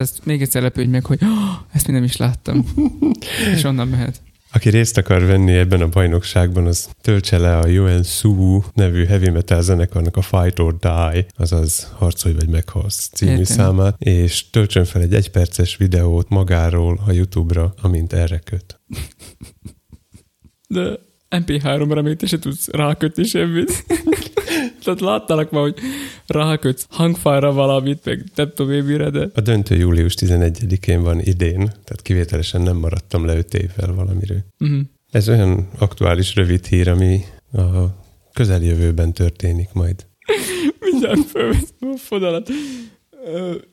Ezt még egyszer lepődj meg, hogy ezt még nem is láttam. És onnan mehet. Aki részt akar venni ebben a bajnokságban, az töltse le a Yuan Su nevű heavy metal zenekarnak a Fight or Die, azaz Harcolj vagy meghalsz című Értem. számát, és töltsön fel egy egyperces videót magáról a YouTube-ra, amint erre köt. De MP3-ra még te se tudsz rákötni semmit. Tehát láttalak már, hogy rákötsz hangfára valamit, meg nem tudom én mire, de A döntő július 11-én van idén, tehát kivételesen nem maradtam le öt évvel valamiről. uh-huh. Ez olyan aktuális rövid hír, ami a közeljövőben történik majd. mindjárt felveszem a fonalat.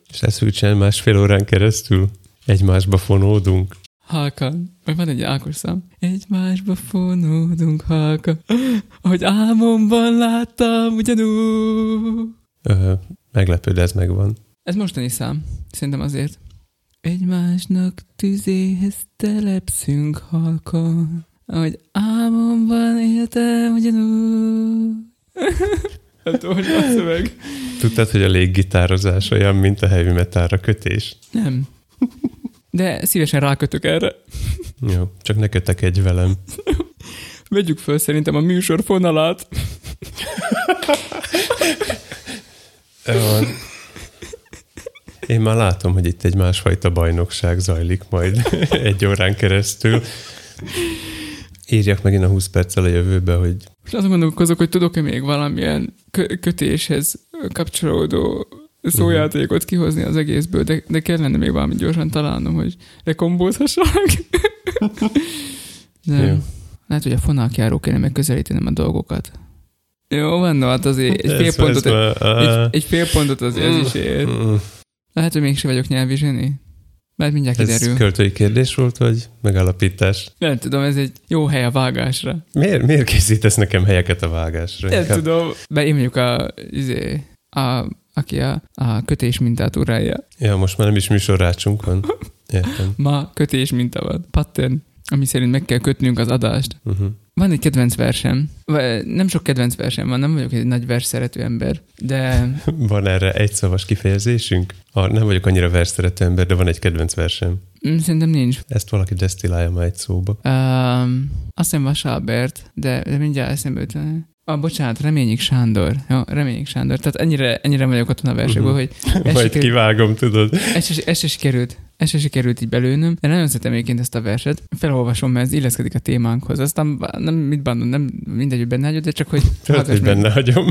És lesz úgy sem másfél órán keresztül egymásba fonódunk. Halkan. Meg van egy Ákos szám. Egymásba fonódunk, halka. Ahogy álmomban láttam ugyanúgy. Ö, meglepő, de ez megvan. Ez mostani szám. Szerintem azért. Egymásnak tüzéhez telepszünk halkan. Ahogy álmomban éltem ugyanúgy. Tudom, hogy a szöveg. Tudtad, hogy a léggitározás olyan, mint a heavy metalra kötés? Nem. De szívesen rákötök erre. Jó, csak ne kötekedj velem. Vegyük föl szerintem a műsor fonalát. Én már látom, hogy itt egy másfajta bajnokság zajlik majd egy órán keresztül. Írjak megint a 20 perccel a jövőbe, hogy Most azon gondolkozok, hogy tudok-e még valamilyen kö- kötéshez kapcsolódó szójátékot kihozni az egészből, de, de kellene még valami gyorsan találnom, hogy lekombózhassak. De Jó. lehet, hogy a fonalkjáró kéne megközelítenem a dolgokat. Jó, van, no, hát azért egy fél Ez- pontot, ez egy, á. egy fél pontot az ez is ér. Mm. Lehet, hogy mégse vagyok nyelvi zseni. Mert mindjárt Ez kiderül. költői kérdés volt, vagy megállapítás? Nem tudom, ez egy jó hely a vágásra. Miért, miért készítesz nekem helyeket a vágásra? Nem Inkább- tudom. Mert én vagyok a, izé, a, aki a, a kötés mintát urálja. Ja, most már nem is műsorrácsunk van. Értem. Ma kötés minta van. Pattern, ami szerint meg kell kötnünk az adást. Uh-huh. Van egy kedvenc versem. Nem sok kedvenc versem van, nem vagyok egy nagy vers szerető ember, de Van erre egy szavas kifejezésünk? Ha nem vagyok annyira versszerető ember, de van egy kedvenc versem. mm, szerintem nincs. Ezt valaki desztillálja már egy szóba. Um, azt hiszem Vasalbert, de, de mindjárt eszembe jut. Ah, bocsánat, Reményik Sándor. Jó, Reményik Sándor. Tehát ennyire, ennyire vagyok otthon a versekből, Mhm. hogy Majd sikerült- kivágom, tudod. Ez se, ez se sikerült. Ez se sikerült így belőnöm, de nagyon szeretem egyébként ezt a verset. Felolvasom, mert ez illeszkedik a témánkhoz. Aztán nem mit bánom, nem mindegy, hogy benne hagyod, de csak hogy Tehát, hogy benne hagyom.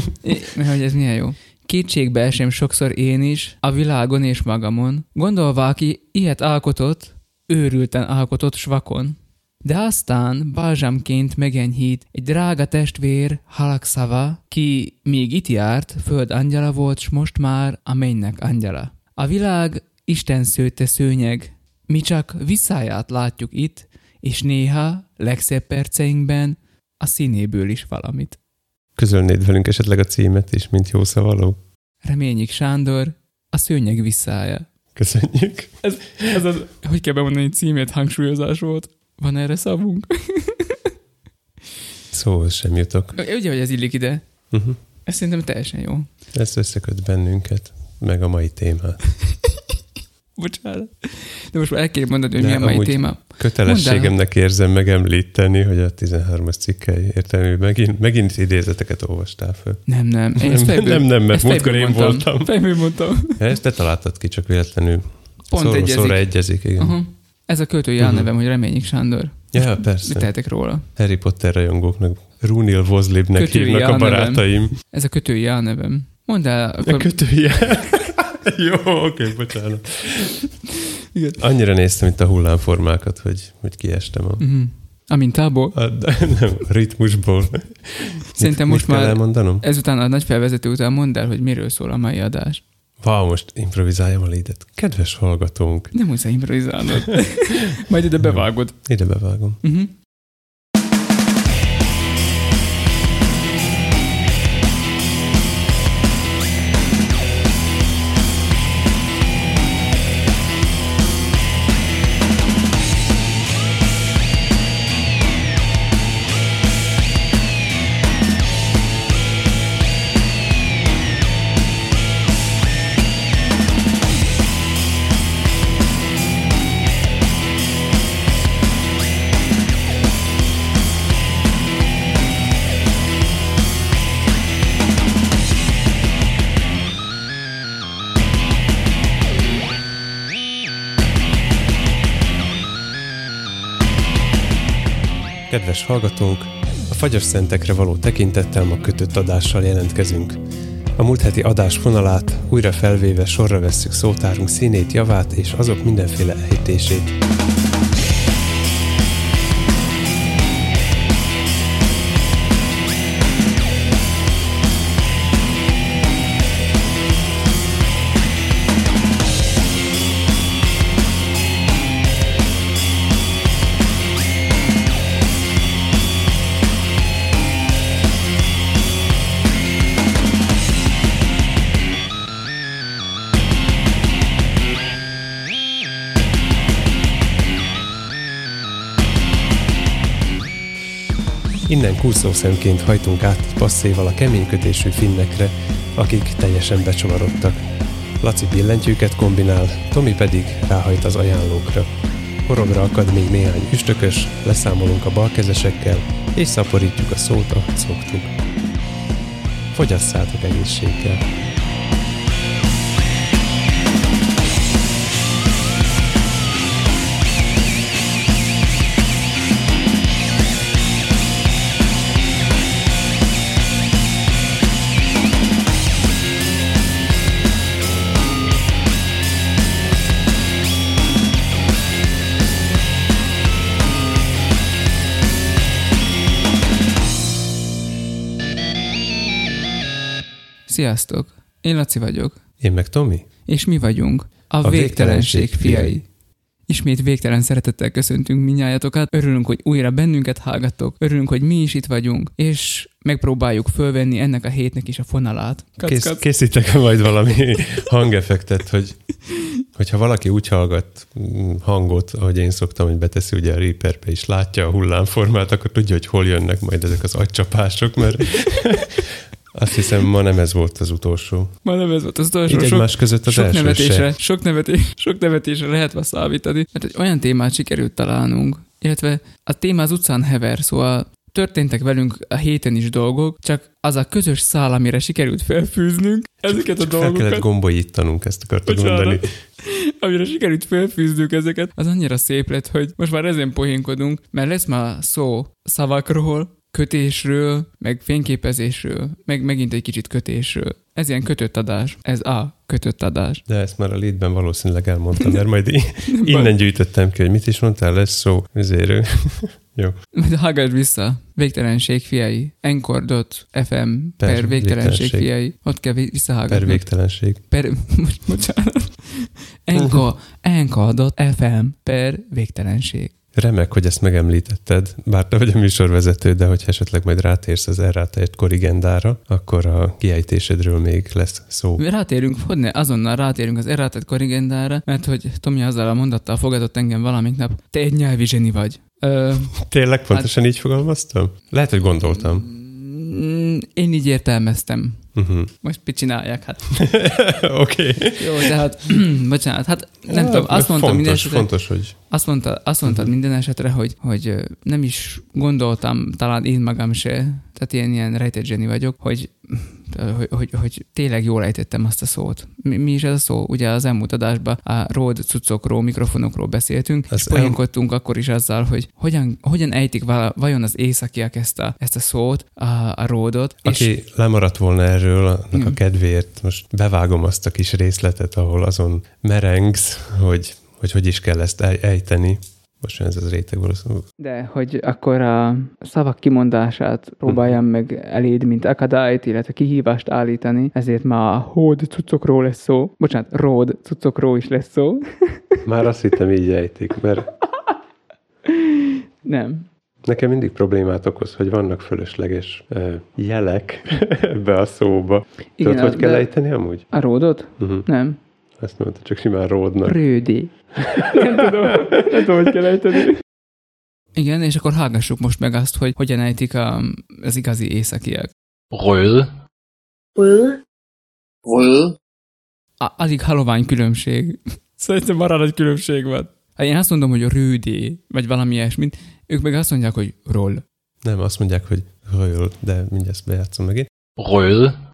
Mert hogy ez milyen jó. Kétségbe esem sokszor én is, a világon és magamon, gondolva, aki ilyet alkotott, őrülten alkotott svakon. De aztán balzsamként megenyhít egy drága testvér halakszava, ki még itt járt, föld angyala volt, s most már a mennynek angyala. A világ Isten szőtte szőnyeg, mi csak visszáját látjuk itt, és néha, legszebb perceinkben, a színéből is valamit. Közölnéd velünk esetleg a címet is, mint jó szavaló? Reményik Sándor, a szőnyeg visszája. Köszönjük. Ez, ez az, hogy kell bemondani címét, hangsúlyozás volt. Van erre szavunk? Szóhoz sem jutok. Ugye, hogy ez illik ide? Uh-huh. Ez szerintem teljesen jó. Ez összeköt bennünket, meg a mai témát. Bocsánat. De most már el kéne mondani, hogy De mi a mai téma. Kötelességemnek érzem megemlíteni, hogy a 13-as cikkei értelmű megint, megint idézeteket olvastál föl. Nem, nem. Én Nem, fejből, nem, nem, mert múltkor én mondtam. voltam. Fejből mondtam. Ezt te találtad ki, csak véletlenül. Pont szóra, egyezik. szóra egyezik, igen. Aha. Ez a költői Mhm. álnevem, hogy Reményik Sándor. Ja, Mit persze. tehetek róla? Harry Potter rajongóknak Runil Vozlibnek Kötői hívnak a barátaim. Ez a kötői álnevem. Mondd el, A akkor... kötője. Jó, oké, bocsánat. Igen. Annyira néztem itt a hullámformákat, hogy, hogy kiestem a, Uh-huh. A mintából? a, nem, a ritmusból. Szerintem mit, most mit már elmondanom? ezután a nagy felvezető után mondd el, hogy miről szól a mai adás. Vá, most improvizáljam a lédet. Kedves hallgatónk, Nem muszáj improvizálnod. Majd ide bevágod. ide bevágom. Uh-huh. Kedves hallgatónk, a fagyas szentekre való tekintettel ma kötött adással jelentkezünk. A múlt heti adás fonalát újra felvéve sorra vesszük szótárunk színét, javát és azok mindenféle ejtését. Innen kúszószemként hajtunk át passzéval a keménykötésű finnekre, akik teljesen becsavarodtak. Laci billentyűket kombinál, Tomi pedig ráhajt az ajánlókra. Horogra akad még néhány üstökös, leszámolunk a balkezesekkel, és szaporítjuk a szót, ahogy szoktuk. Fogyasszátok egészséggel! Sziasztok! Én Laci vagyok. Én meg Tomi? És mi vagyunk a, A végtelenség, végtelenség fiai. fiai. Ismét végtelen szeretettel köszöntünk minnyájatokat, örülünk, hogy újra bennünket hallgattok, örülünk, hogy mi is itt vagyunk, és megpróbáljuk fölvenni ennek a hétnek is a fonalát. Kac, Kész, kac. készítek majd valami hangeffektet, hogy hogyha valaki úgy hallgat mm, hangot, ahogy én szoktam, hogy beteszi ugye a Reaperbe és látja a hullámformát, akkor tudja, hogy hol jönnek majd ezek az agycsapások, mert azt hiszem ma nem ez volt az utolsó. Ma nem ez volt az utolsó. Így sok, egymás között az sok első nevetésre, se. sok, nevetés, sok nevetésre lehet ma számítani, mert egy olyan témát sikerült találnunk, illetve a téma az utcán hever, szóval történtek velünk a héten is dolgok, csak az a közös szál, amire sikerült felfűznünk ezeket a Csak fel kellett dolgokat, gombolítanunk, ezt akartam Bocsánat. mondani. amire sikerült felfűznünk ezeket, az annyira szép lett, hogy most már ezen poénkodunk, mert lesz már szó szavakról, kötésről, meg fényképezésről, meg megint egy kicsit kötésről. Ez ilyen kötött adás. Ez a kötött adás. De ezt már a leadben valószínűleg elmondtam, mert majd innen gyűjtöttem ki, hogy mit is mondtál, lesz szó. Ezért jó. Majd hallgass vissza. Végtelenség fiai. Encore.fm per, Per végtelenség fiai. Ott kell vi- visszahallgatni. Per végtelenség. Per, bocsánat. Encore, Encore.fm per végtelenség. Remek, hogy ezt megemlítetted, bár te vagy a műsorvezető, de hogy esetleg majd rátérsz az errátejt korrigendára, akkor a kiejtésedről még lesz szó. Rátérünk, hogy ne, azonnal rátérünk az errátet korrigendára, mert hogy Tomi azzal a mondattal fogadott engem valamik nap, te egy nyelvi zseni vagy. Ö, Tényleg pontosan így fogalmaztam? Lehet, hogy gondoltam. Mm, én így értelmeztem. Uh-huh. Most mit csinálják? Hát Oké. Okay. jó, tehát, bocsánat, hát nem tudom, azt mondtam minden fontos, esetre, fontos, hogy azt, mondta, azt mondtad minden esetre, hogy, hogy nem is gondoltam, talán én magam se, tehát ilyen, ilyen rejtett vagyok, hogy, hogy, hogy, hogy tényleg jól ejtettem azt a szót. Mi, mi is ez a szó? Ugye az elmúlt adásban a Rode cuccokról, mikrofonokról beszéltünk, Az és poénkodtunk akkor is azzal, hogy hogyan, hogyan ejtik vala- vajon az északiak ezt a, ezt a szót, a, a Ródot, és aki lemaradt volna erről, annak a Igen. kedvéért most bevágom azt a kis részletet, ahol azon merengsz, hogy hogy, hogy is kell ezt ej- ejteni. Most ez az réteg valószínűleg. De hogy akkor a szavak kimondását próbáljam meg eléd, mint akadályt, illetve kihívást állítani, ezért ma a hód cuccokról lesz szó. Bocsánat, ród cuccokról is lesz szó. Már azt hittem így ejtik, mert Nem. nekem mindig problémát okoz, hogy vannak fölösleges uh, jelek ebbe a szóba. Igen, Tudod, hogy kell de- ejteni amúgy? A ródot? Uh-huh. Nem. Azt mondta, csak simán ródnak. Rődi. Nem tudom, nem tudom, hogy kell ejteni. Igen, és akkor hallgassuk most meg azt, hogy hogyan ejtik a, az igazi északiak. Røde, røde, A, alig halovány különbség. Szerintem marad egy különbség van. Ha én azt mondom, hogy rődé, vagy valami ilyesmit, ők meg azt mondják, hogy roll. Nem, azt mondják, hogy hajl, de mindjárt bejátszom megint. røde, Röl.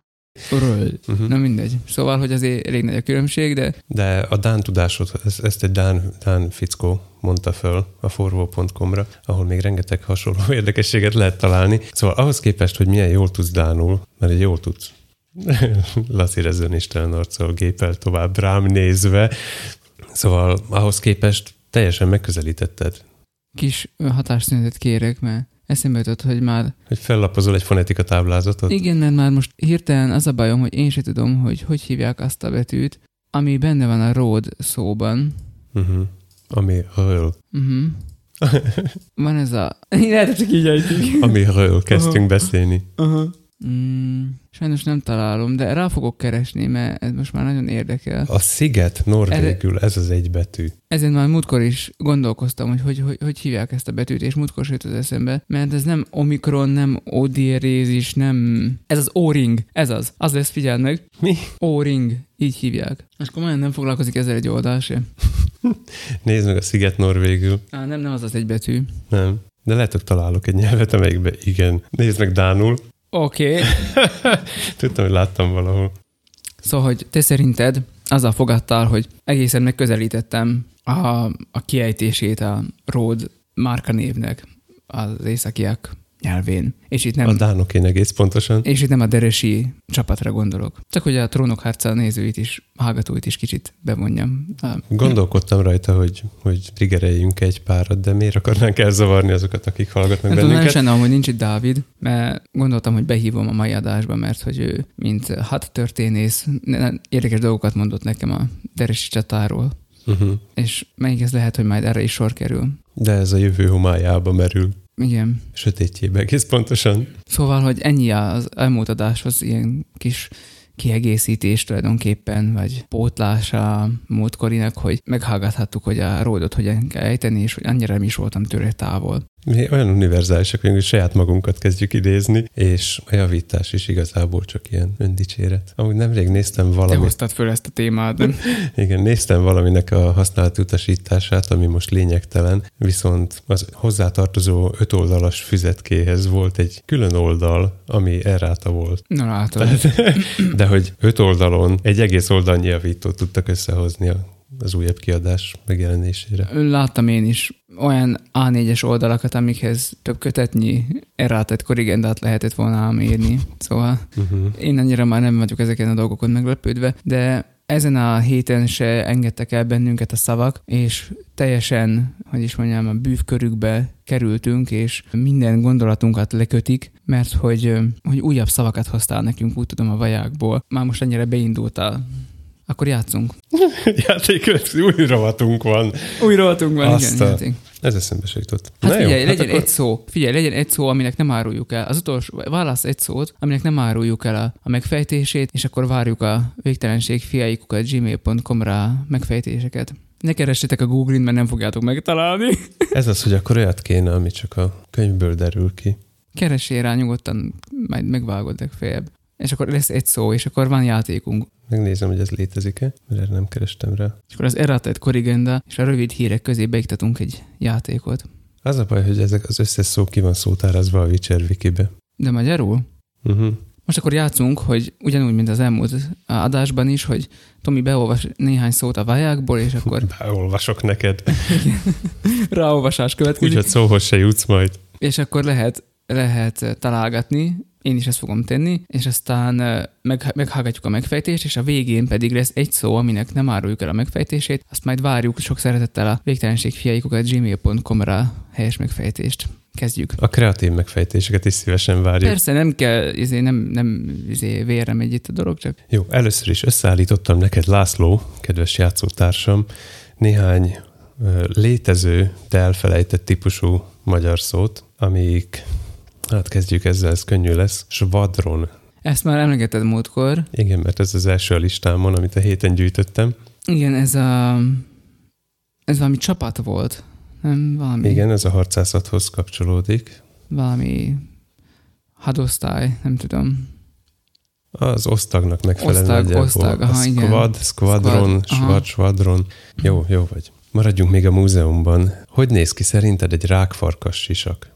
Uh-huh. Na mindegy. Szóval, hogy azért elég nagy a különbség, de De a Dán tudásod, ezt, egy Dán, Dán fickó mondta föl a forvó.com-ra, ahol még rengeteg hasonló érdekességet lehet találni. Szóval ahhoz képest, hogy milyen jól tudsz Dánul, mert egy jól tudsz Laci rezőnéstelen arccal gépel tovább rám nézve. Szóval ahhoz képest teljesen megközelítetted, kis hatásszünetet kérek, mert eszembe jutott, hogy már hogy fellapozol egy fonetika táblázatot. Igen, mert már most hirtelen az a bajom, hogy én sem tudom, hogy hogy hívják azt a betűt, ami benne van a road szóban. Uh-huh. Ami ről. Uh-huh. Van ez a... Lehet, csak így ejtik. Amiről kezdtünk beszélni. Uh-huh. Mm, sajnos nem találom, de rá fogok keresni, mert ez most már nagyon érdekel. A sziget norvégül, ez az egy betű. Ezen már múltkor is gondolkoztam, hogy hogy, hogy, hogy hívják ezt a betűt, és múltkor se az eszembe, mert ez nem omikron, nem odierézis, nem... Ez az O-ring, ez az. Az lesz, figyeld meg. Mi? O-ring, így hívják. Most komolyan nem foglalkozik ezzel egy oldal se. Nézd meg a sziget norvégül. Á, nem, nem az az egy betű. Nem. De lehet, hogy találok egy nyelvet, amelyikben igen. Nézd meg Dánul. Oké. Okay. Tudtam, hogy láttam valahol. Szóval, hogy te szerinted azzal fogadtál, hogy egészen megközelítettem a, a kiejtését a Road márka névnek az északiak nyelvén. És itt nem... A Dánokén egész pontosan. És itt nem a deresi csapatra gondolok. Csak hogy a trónok harca nézőit is, hallgatóit is kicsit bevonjam. Gondolkodtam rajta, hogy, hogy triggereljünk egy párat, de miért akarnánk elzavarni azokat, akik hallgatnak nem bennünket? Tudom, nem hogy nincs itt Dávid, mert gondoltam, hogy behívom a mai adásba, mert hogy ő, mint hat történész, érdekes dolgokat mondott nekem a deresi csatáról. Uh-huh. És melyik ez lehet, hogy majd erre is sor kerül. De ez a jövő homályába merül. Igen. Sötétjébe egész pontosan. Szóval, hogy ennyi az elmúlt adáshoz ilyen kis kiegészítés tulajdonképpen, vagy pótlása múltkorinak, hogy meghallgathattuk, hogy a ródot hogyan kell ejteni, és hogy annyira nem is voltam tőle távol. Mi olyan univerzálisak vagyunk, hogy saját magunkat kezdjük idézni, és a javítás is igazából csak ilyen öndicséret. Amúgy nemrég néztem valamit. Te hoztad föl ezt a témát, nem? Igen, néztem valaminek a használati utasítását, ami most lényegtelen, viszont az hozzátartozó ötoldalas füzetkéhez volt egy külön oldal, ami erráta volt. Na látod. De hogy öt oldalon egy egész oldalnyi javítót tudtak összehozni a az újabb kiadás megjelenésére. Láttam én is olyan A4-es oldalakat, amikhez több kötetnyi errátett korrigendát lehetett volna ám írni. Szóval uh-huh. én annyira már nem vagyok ezeken a dolgokon meglepődve, de ezen a héten se engedtek el bennünket a szavak, és teljesen, hogy is mondjam, a bűvkörükbe kerültünk, és minden gondolatunkat lekötik, mert hogy, hogy újabb szavakat hoztál nekünk, úgy tudom, a vajákból. Már most ennyire beindultál akkor játszunk. játék, új rovatunk van. Új rovatunk van, Azt igen. A... Játék. Ez eszembe se jutott. Hát Na figyelj, jó, legyen hát akkor... egy szó. Figyelj, legyen egy szó, aminek nem áruljuk el. Az utolsó, válasz egy szót, aminek nem áruljuk el a, a megfejtését, és akkor várjuk a végtelenség fiaikukat gmail.com-ra megfejtéseket. Ne keressetek a Google-in, mert nem fogjátok megtalálni. Ez az, hogy akkor olyat kéne, ami csak a könyvből derül ki. Keresél rá nyugodtan, majd megvágod legfeljebb és akkor lesz egy szó, és akkor van játékunk. Megnézem, hogy ez létezik-e, mert erre nem kerestem rá. És akkor az erratet korrigenda és a rövid hírek közé beiktatunk egy játékot. Az a baj, hogy ezek az összes szó ki van szótárazva a Witcher Wikibe. De magyarul? Uh-huh. Most akkor játszunk, hogy ugyanúgy, mint az elmúlt adásban is, hogy Tomi beolvas néhány szót a vájákból, és akkor... Beolvasok neked. Ráolvasás következik. Úgyhogy szóhoz se jutsz majd. És akkor lehet, lehet találgatni, én is ezt fogom tenni, és aztán meg, meghallgatjuk a megfejtést, és a végén pedig lesz egy szó, aminek nem áruljuk el a megfejtését, azt majd várjuk sok szeretettel a végtelenség fiaikukat gmail.com-ra helyes megfejtést. Kezdjük. A kreatív megfejtéseket is szívesen várjuk. Persze, nem kell, izé, nem, nem izé, vérre megy itt a dolog, csak... Jó, először is összeállítottam neked, László, kedves játszótársam, néhány létező, de elfelejtett típusú magyar szót, amik Hát kezdjük ezzel, ez könnyű lesz. Svadron. Ezt már emlegeted múltkor. Igen, mert ez az első a listámon, amit a héten gyűjtöttem. Igen, ez a... Ez valami csapat volt, nem valami... Igen, ez a harcászathoz kapcsolódik. Valami hadosztály, nem tudom. Az osztagnak megfelelően osztag, osztag, aha, a squad, squadron, squad, squadron. Jó, jó vagy. Maradjunk még a múzeumban. Hogy néz ki szerinted egy rákfarkas sisak?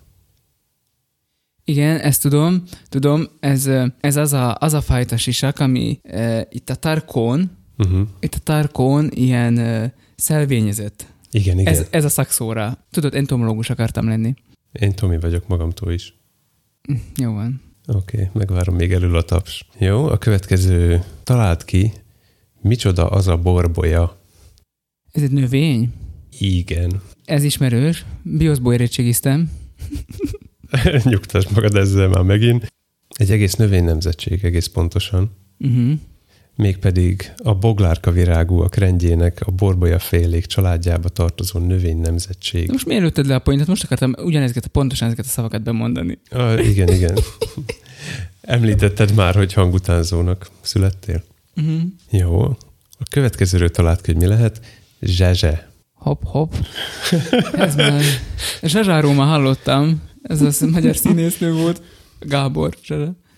Igen, ezt tudom, tudom, ez, ez az, a, az a fajta sisak, ami e, itt a tarkón, Uh-huh. itt a tarkón ilyen e, szelvényezett. Igen, igen. Ez, ez a szakszóra. Tudod, entomológus akartam lenni. Én Tomi vagyok magamtól is. Jó van. Oké, okay, megvárom még elől a taps. Jó, a következő. Találd ki, micsoda az a borbolya. Ez egy növény. Igen. Ez ismerős. Bioszból érettségiztem. Nyugtass magad ezzel már megint. Egy egész növénynemzetség, egész pontosan. Uh-huh. Mégpedig a boglárka virágúak rendjének a borbolya félék családjába tartozó növénynemzetség. Most miért lőtted le a pointot? Most akartam ugyanezeket pontosan ezeket a szavakat bemondani. Ah, igen, igen. Említetted már, hogy hangutánzónak születtél? Uh-huh. Jó. A következőről talált ki, hogy mi lehet. Zsezse. Hopp, hopp. Ez már... Zsazsáról már hallottam. Ez az magyar színésznő volt. Gábor.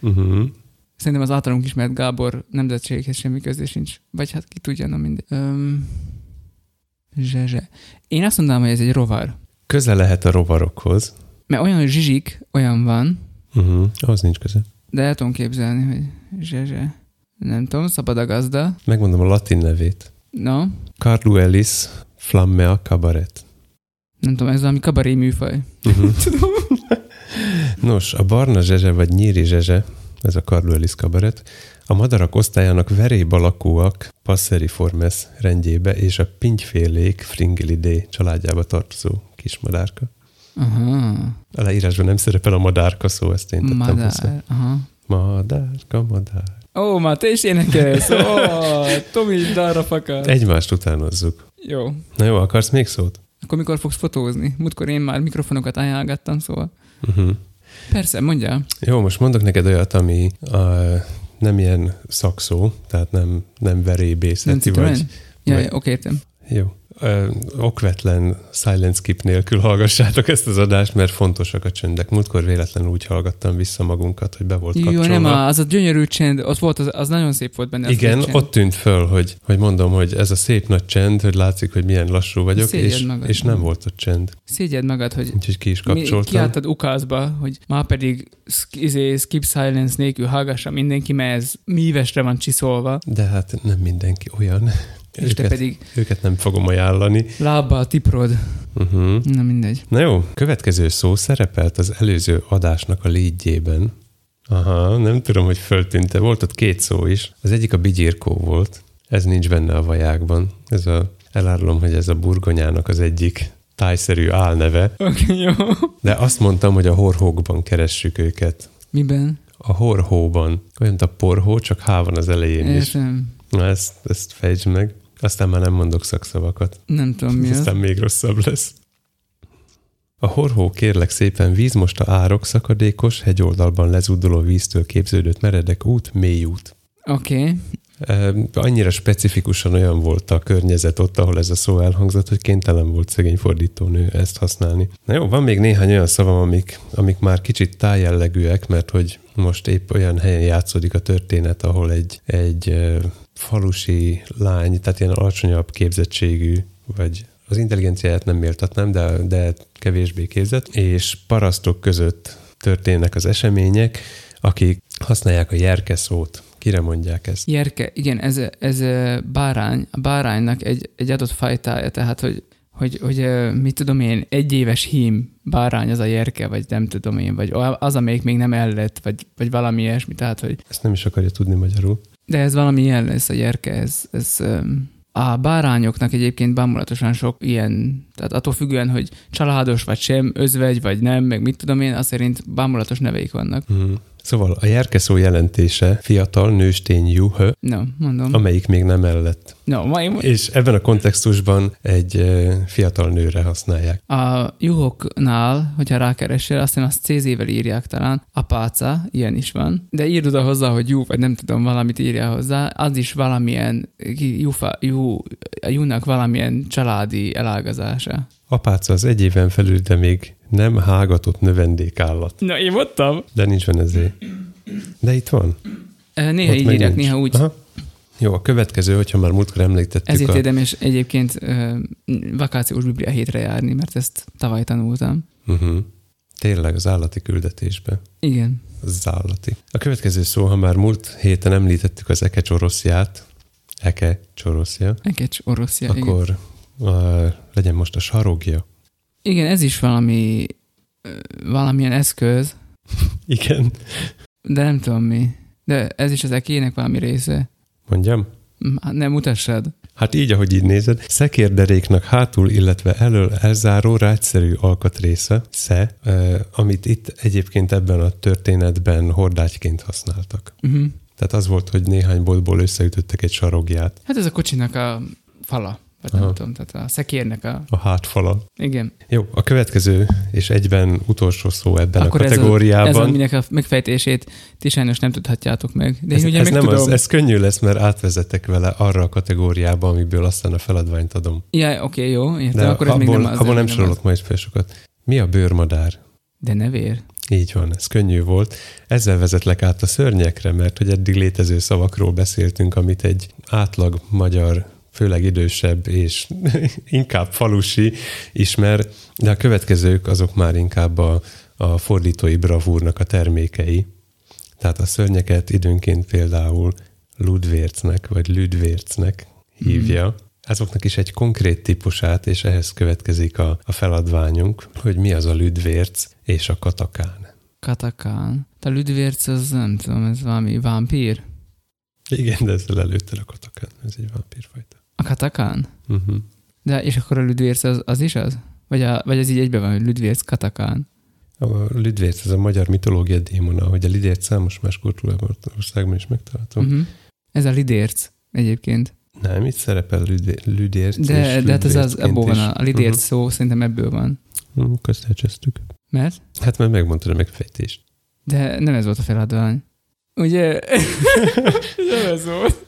Uh-huh. Szerintem az általunk ismert Gábor nemzetséghez semmi közé sincs. Vagy hát ki tudja, nem mindegy. Öm... Zsezse. Én azt mondanám, hogy ez egy rovar. Köze lehet a rovarokhoz. Mert olyan zsizsik, olyan van, Uh-huh. Ahhoz nincs köze. de el tudom képzelni, hogy zsezse. Nem tudom, szabad a gazda. Megmondom a latin nevét. No, Carduelis flammea cabaret. nem tudom, ez valami kabaré műfaj. Uh-huh. Nos, a barna zsezse vagy nyíri zsezse, ez a Carduelis cabaret, a madarak osztályának veréb alakúak Passeriformes rendjébe és a pintyfélék Fringillidae családjába tartozó kismadárka. Aha, A leírásban nem szerepel a madárka szó, ezt én tettem hozzá. madár. Aha. Madárka, madár. Ó, már te is énekelsz. Ó, Tomi darra fakad. Egymást utánozzuk. Jó. Na jó, akarsz még szót? Akkor mikor fogsz fotózni? Múltkor én már mikrofonokat ajánlgattam, szóval. Uh-huh. Persze, mondjál. Jó, most mondok neked olyat, ami a, nem ilyen szakszó, tehát nem, nem Nem verébészeti, Citroen? vagy... Ja, vagy- ja, oké, értem. Jó. Ö, okvetlen silent skip nélkül hallgassátok ezt az adást, mert fontosak a csöndek. Múltkor véletlenül úgy hallgattam vissza magunkat, hogy be volt Jó, kapcsolva. nem, a- az a gyönyörű csend, ott volt, az, az nagyon szép volt benne. Igen, ott tűnt föl, hogy, hogy mondom, hogy ez a szép nagy csend, hogy látszik, hogy milyen lassú vagyok, Szégyed és, magad. és nem volt ott csend. Szégyed magad, hogy Úgyhogy ki is kapcsoltam. kiálltad ukázba, hogy már pedig izé, skip silence nélkül hallgassa mindenki, mert ez mívesre van csiszolva, De hát nem mindenki olyan. És te pedig őket nem fogom ajánlani. lábbal tiprod. Uh-huh. Na mindegy. Na jó, következő szó szerepelt az előző adásnak a légyében. Aha, nem tudom, hogy föltűnte. Volt ott két szó is. Az egyik a bigyírkó volt. Ez nincs benne a vajákban. Ez a, elárulom, hogy ez a burgonyának az egyik tájszerű álneve. Okay, jó. De azt mondtam, hogy a horhókban keressük őket. Miben? A horhóban. Olyan, mint a porhó, csak H van az elején is. Értem. Na, ezt, ezt fejtsd meg. Aztán már nem mondok szakszavakat. Nem tudom mi az. Aztán még rosszabb lesz. A horhó kérlek szépen vízmosta árok szakadékos, hegyoldalban lezúduló víztől képződött meredek út, mély út. Oké. Okay. Annyira specifikusan olyan volt a környezet ott, ahol ez a szó elhangzott, hogy kénytelen volt szegény fordítónő ezt használni. Na jó, van még néhány olyan szavam, amik, amik már kicsit tájjellegűek, mert hogy most épp olyan helyen játszódik a történet, ahol egy, egy falusi lány, tehát ilyen alacsonyabb képzettségű, vagy az intelligenciáját nem méltatnám, de, de kevésbé képzett, és parasztok között történnek az események, akik használják a jerke szót. Kire mondják ezt? Jerke, igen, ez, ez bárány. A báránynak egy, egy adott fajtája, tehát hogy, hogy, hogy mit tudom én, egy éves hím bárány az a jerke, vagy nem tudom én, vagy az, amelyik még nem ellett, vagy, vagy valami ilyesmi, tehát hogy Ezt nem is akarja tudni magyarul. De ez valami ilyen lesz a gyerke, ez, ez a bárányoknak egyébként bámulatosan sok ilyen, tehát attól függően, hogy családos vagy sem, özvegy vagy nem, meg mit tudom én, az szerint bámulatos neveik vannak. Hmm. Szóval a jerke szó jelentése fiatal, nőstény, juhö, No, mondom. amelyik még nem ellett. No, majd És ebben a kontextusban egy fiatal nőre használják. a juhoknál, hogyha rákeresel, azt hiszem azt CZ-vel írják talán, apáca, ilyen is van, de írd oda hozzá, hogy jú, vagy nem tudom, valamit írja hozzá, az is valamilyen, jufa, jú, a júnak valamilyen családi elágazása. Apáca az egy éven felül, de még nem hágatott növendékállat. Na, én mondtam. De nincs benne zé. De itt van. Néha Ott így írják, nincs. néha úgy. Aha. Jó, a következő, hogyha már múltkor említettük Ezért a... érdemes egyébként ö, vakációs biblia hétre járni, mert ezt tavaly tanultam. Uh-huh. Tényleg, az állati küldetésbe. Igen. Az állati. A következő szó, ha már múlt héten említettük az eke csoroszját, eke csoroszja, Ekecs oroszja. igen. akkor uh, legyen most a sarogja. Igen, ez is valami valamilyen eszköz, Igen. de nem tudom mi. De ez is az ekének valami része. Mondjam? Hát Nem mutassad. Hát így, ahogy így nézed, szekérderéknek hátul, illetve elől elzáró rágyszerű alkatrésze, sze, eh, amit itt egyébként ebben a történetben hordágyként használtak. Uh-huh. Tehát az volt, hogy néhány boltból összeütöttek egy sarogját, Hát ez a kocsinak a fala, vagy Aha. nem tudom, tehát a szekérnek a... a hátfala. Igen. Jó, a következő és egyben utolsó szó ebben Akkor a ez a- kategóriában. Ez, aminek a megfejtését ti sajnos nem tudhatjátok meg. De én ez, ugye ez meg nem tudom. az, ez könnyű lesz, mert átvezetek vele arra a kategóriába, amiből aztán a feladványt adom. Ja, oké, jó, értem, De akkor ez abból, még nem az. abból nem ez sorolok majd fel sokat. Mi a bőrmadár? De ne vér. Így van, ez könnyű volt. Ezzel vezetlek át a szörnyekre, mert hogy eddig létező szavakról beszéltünk, amit egy átlag magyar, főleg idősebb és inkább falusi ismer, de a következők azok már inkább a, a fordítói bravúrnak a termékei. Tehát a szörnyeket időnként például Ludvércnek vagy Lüdvércnek hívja. Mhm. Azoknak is egy konkrét típusát, és ehhez következik a, a feladványunk, hogy mi az a Lüdvérc és a katakán. Katakán. A Lüdvérc az nem tudom, ez valami vámpír. Igen, de ezzel előtted a katakán, ez egy vámpírfajta. A Katakán? Uh-huh. De és akkor a Lüdvérc az, az is az? Vagy, a, vagy ez így egyben van, hogy Lüdvérc Katakán? A Lüdvérc, ez a magyar mitológia démona, hogy a Lidért számos más kultúrában országban is megtaláltam. Uh-huh. Uh-huh. Ez a Lidérc egyébként. Nem, itt szerepel Lüdvé- Lüdérc De, de hát ez az, abból van a, Lidérc szó, szerintem ebből van. Uh-huh. Uh, Azt elcsesztük. Mert? Hát mert megmondtad a megfejtést. De nem ez volt a feladvány. Ugye? nem ez volt.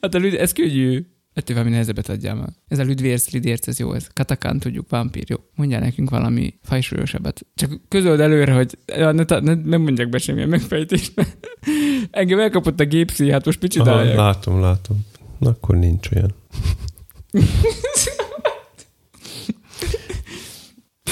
Hát a lüd, ez könnyű. Ettől valami nehezebbet adjál már. Ez a Lüdvérc, Lidérc, ez jó, ez katakán tudjuk, vámpír, jó. Mondjál nekünk valami fajsúlyosabbat. Csak közöld előre, hogy ja, ne, ta- ne, nem mondjak be semmilyen megfejtést. Engem elkapott a gépszi, hát most mit Aha, látom, látom. Na, akkor nincs olyan.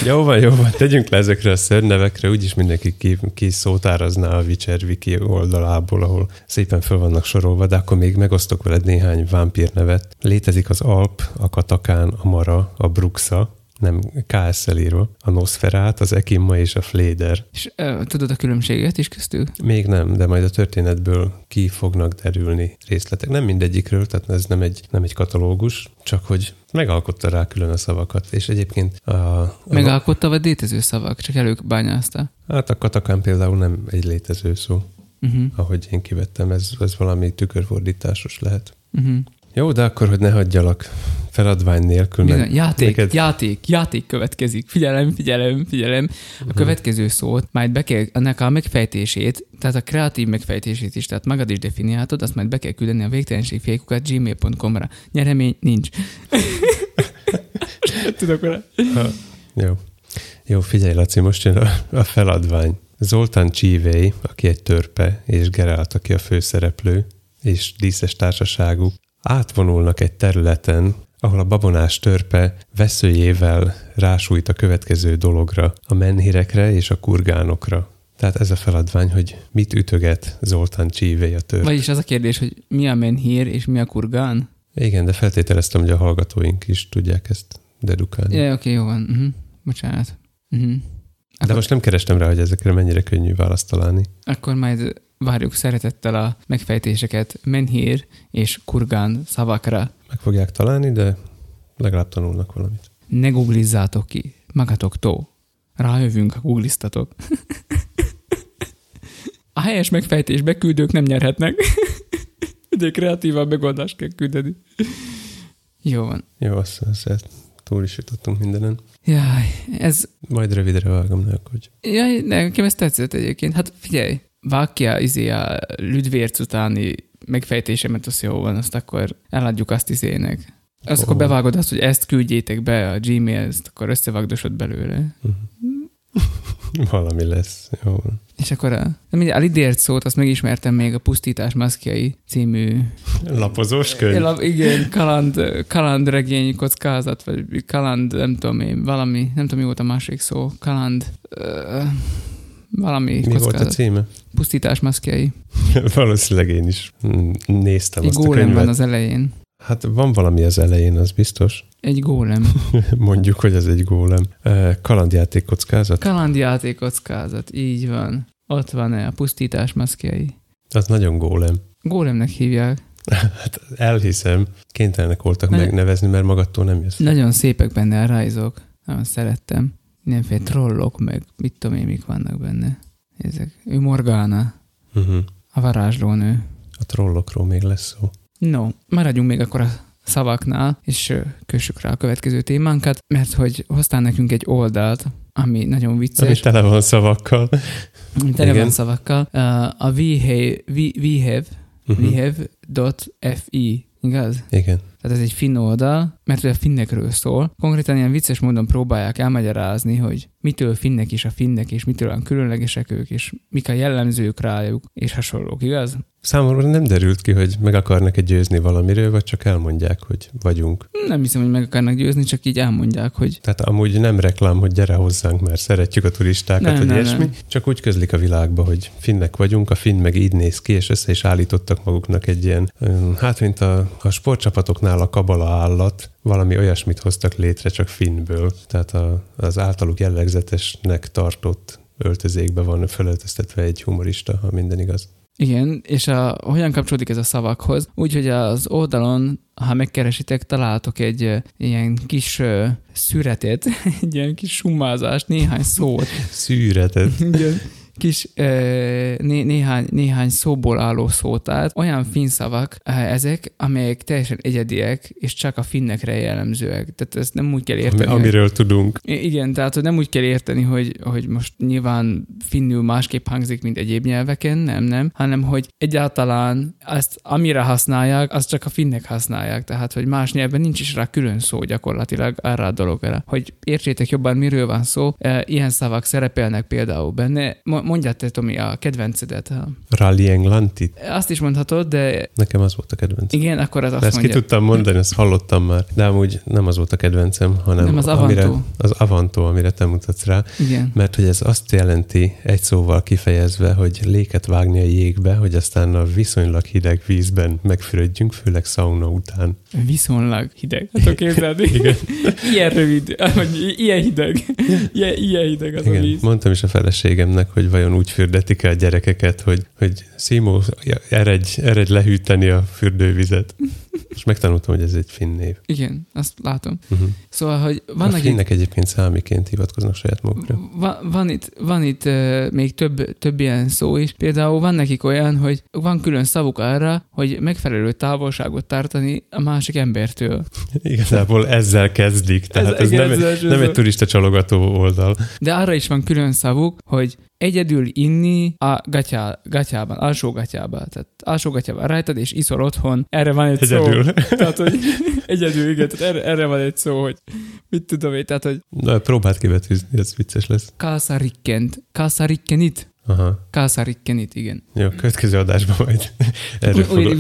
Jó van, jó van, tegyünk le ezekre a szörnevekre, úgyis mindenki ki, ki szótárazná a Witcher Wiki oldalából, ahol szépen föl vannak sorolva, de akkor még megosztok veled néhány vámpír nevet. Létezik az Alp, a Katakán, a Mara, a Bruxa, nem KS-szel írva, a Nosferát, az Ekimma és a Fléder. És uh, tudod a különbséget is köztük? Még nem, de majd a történetből ki fognak derülni részletek. Nem mindegyikről, tehát ez nem egy, nem egy katalógus, csak hogy megalkotta rá külön a szavakat. És egyébként a, a, Megalkotta, vagy létező szavak, csak előbányázta. hát a katakán például nem egy létező szó, Uh-huh. ahogy én kivettem, ez, ez valami tükörfordításos lehet. Uh-huh. Jó, de akkor, hogy ne hagyjalak feladvány nélkül. Bizony, Meg játék, neked- játék, játék következik. Figyelem, figyelem, figyelem. A következő szót majd be kell, annak a megfejtését, tehát a kreatív megfejtését is, tehát magad is definiáltad, azt majd be kell küldeni a végtelenségfékukat gmail.com-ra. Nyeremény nincs. Tudok vele. Ha, jó. Jó, figyelj, Laci, most jön a, a feladvány. Zoltán Csívei, aki egy törpe, és Gerált, aki a főszereplő, és díszes társaságuk átvonulnak egy területen, ahol a babonás törpe veszőjével rásújt a következő dologra, a menhirekre és a kurgánokra. Tehát ez a feladvány, hogy mit ütöget Zoltán Csívei a törpe. Vagyis az a kérdés, hogy mi a menhír és mi a kurgán? Igen, de feltételeztem, hogy a hallgatóink is tudják ezt dedukálni. Ja, oké, jó van. Uh-huh. Bocsánat. Uh-huh. De most nem kerestem rá, hogy ezekre mennyire könnyű választ találni. Akkor majd várjuk szeretettel a megfejtéseket menhír és kurgán szavakra. Meg fogják találni, de legalább tanulnak valamit. Ne googlizzátok ki magatoktól. Rájövünk, ha googliztatok. A helyes megfejtés beküldők nem nyerhetnek. Ugye kreatívabb megoldást kell küldeni. Jó van. Jó, azt, azt túl is jutottunk mindenen. Jaj, ez... Majd rövidre vágom, ne hogy Jaj, nekem ez tetszett egyébként. Hát figyelj, vágja izé a Lüdvérc utáni megfejtésemet, az jó van, azt akkor eladjuk azt izének. Azt akkor Ó. bevágod azt, hogy ezt küldjétek be a Gmail-t, akkor összevagdosod belőle. Uh-huh. Valami lesz. Jó. És akkor a, de mindegy, a lidért szót, azt megismertem még a Pusztítás maszkjai című Lapozós könyv. La, igen, kaland, kalandregény kockázat, vagy kaland, nem tudom én, valami, nem tudom mi volt a másik szó, kaland, uh, valami Mi kockázat. volt a címe? Pusztítás maszkjai. Valószínűleg én is mm, néztem Egy azt a könyvet. van az elején. Hát van valami az elején, az biztos. Egy gólem. Mondjuk, hogy ez egy gólem. Kalandjáték kockázat? Kalandjáték kockázat, így van. Ott van-e a pusztítás maszkjai. Az nagyon gólem. Gólemnek hívják. Hát elhiszem, kénytelenek voltak Ne- megnevezni, mert magattól nem jössz. Nagyon szépek benne a rajzok. Nagyon szerettem. Mindenféle trollok, meg mit tudom én, mik vannak benne. Ezek. Ő Morgana, Uh-huh. a varázslónő. A trollokról még lesz szó. No, maradjunk még akkor a szavaknál, és kössük rá a következő témánkat, mert hogy hoztál nekünk egy oldalt, ami nagyon Ami vicces, tele van szavakkal. ami tele van szavakkal. A VHave, V- VHave, Uh-huh. Igaz? Igen. Tehát ez egy finn oldal, mert ugye a finnekről szól. Konkrétan ilyen vicces módon próbálják elmagyarázni, hogy mitől finnek is a finnek, és mitől olyan különlegesek ők, és mik a jellemzők rájuk, és hasonlók, igaz? Számomra nem derült ki, hogy meg akarnak-e győzni valamiről, vagy csak elmondják, hogy vagyunk. Nem hiszem, hogy meg akarnak győzni, csak így elmondják, hogy Tehát amúgy nem reklám, hogy gyere hozzánk, mert szeretjük a turistákat, Nem, vagy nem, ilyesmi, nem. csak úgy közlik a világba, hogy finnek vagyunk, a finn meg így néz ki, és össze is állítottak maguknak egy ilyen, hát mint a, a sportcsapatoknál a kabala állat, valami olyasmit hoztak létre csak finnből. Tehát a, az általuk jellegzetesnek tartott öltözékbe van fölöltöztetve egy humorista, ha minden igaz. Igen, és a, hogyan kapcsolódik ez a szavakhoz? Úgyhogy az oldalon, ha megkeresitek, találtok egy ilyen kis ö, szüretet, egy ilyen kis summázást, néhány szót, Szűretet. Igen. Kis né, néhány, néhány szóból álló szótát, olyan finn szavak eh, ezek, amelyek teljesen egyediek, és csak a finnekre jellemzőek. Tehát ezt nem úgy kell Ami, érteni. hogy- amiről tudunk. I- Igen, tehát hogy nem úgy kell érteni, hogy, hogy most nyilván finnül másképp hangzik, mint egyéb nyelveken, nem, nem, hanem hogy egyáltalán ezt amire használják, azt csak a finnek használják, tehát hogy más nyelven nincs is rá külön szó gyakorlatilag arra a dologra. Hogy értsétek jobban, miről van szó, ilyen szavak szerepelnek például benne. Mo- Mondjad te, Tomi, a kedvencedet. Rally Englantit. Azt is mondhatod, de Nekem az volt a kedvencem. igen, akkor az De azt ezt ki mondja. tudtam mondani, ezt hallottam már. De amúgy nem az volt a kedvencem, hanem Nem, az amire, Avantó. az Avantó, amire te mutatsz rá. Igen. Mert hogy ez azt jelenti, egy szóval kifejezve, hogy léket vágni a jégbe, hogy aztán a viszonylag hideg vízben megfürödjünk, főleg szauna után. Viszonylag hideg. Hát képzelni. Igen. Ilyen rövid, vagy ilyen hideg. Ilyen, ilyen hideg az a Igen, víz. mondtam is a feleségemnek, hogy vajon úgy fürdetik el gyerekeket, hogy, hogy Szimó, eredj, eredj lehűteni a fürdővizet. És megtanultam, hogy ez egy finn név. Igen, azt látom. Uh-huh. Szóval, hogy A vannak itt, finnek egyébként számiként hivatkoznak saját magukra. va, van itt, van itt uh, még több, több ilyen szó is. Például van nekik olyan, hogy van külön szavuk arra, hogy megfelelő távolságot tartani a másik embertől. Igazából ezzel kezdik, tehát ez, ez igen, nem, ez- nem ez- egy turista csalogató oldal. De arra is van külön szavuk, hogy egyedül inni a gatyá, gatyában, alsó gatyában. Tehát alsó gatyában rajtad, és iszol otthon. Erre van egy Egyedül. Szó. Tehát, hogy egyedül, igen, tehát erre, erre van egy szó, hogy mit tudom én, tehát, hogy Na, próbáld kibetűzni, ez vicces lesz. kálszarikkent, kálszarikkenit, Aha. kálszarikkenit, igen. Jó, következő adásban majd erre Úgy, foglak.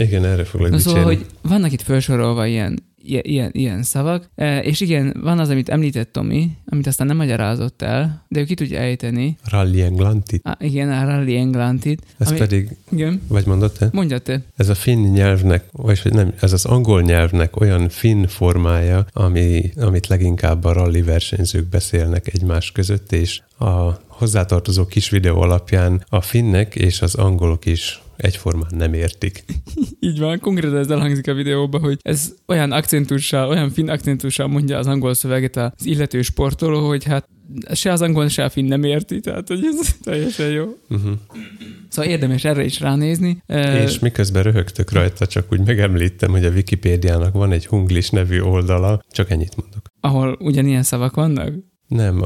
Igen, erre foglak Na dicsérni. szóval, hogy vannak itt felsorolva ilyen, ilyen, ilyen, szavak, e, és igen, van az, amit említett Tomi, amit aztán nem magyarázott el, de ő ki tudja ejteni. Rally Englantit. Á, igen, a Rally Englantit. Ez ami, pedig, Igen, vagy mondod te? mondja te. Ez a finn nyelvnek, vagy nem, ez az angol nyelvnek olyan finn formája, ami, amit leginkább a rally versenyzők beszélnek egymás között, és a hozzátartozó kis videó alapján a finnek és az angolok is egyformán nem értik. Így van, konkrétan ez elhangzik a videóban, hogy ez olyan akcentussal, olyan finn akcentussal mondja az angol szöveget az illető sportoló, hogy hát se az angol, se a finn nem érti, tehát hogy ez teljesen jó. Uh-huh. Szóval érdemes erre is ránézni. És miközben röhögtök rajta, csak úgy megemlítem, hogy a Wikipédiának van egy Hunglis nevű oldala, csak ennyit mondok. ahol ugyanilyen szavak vannak? Nem,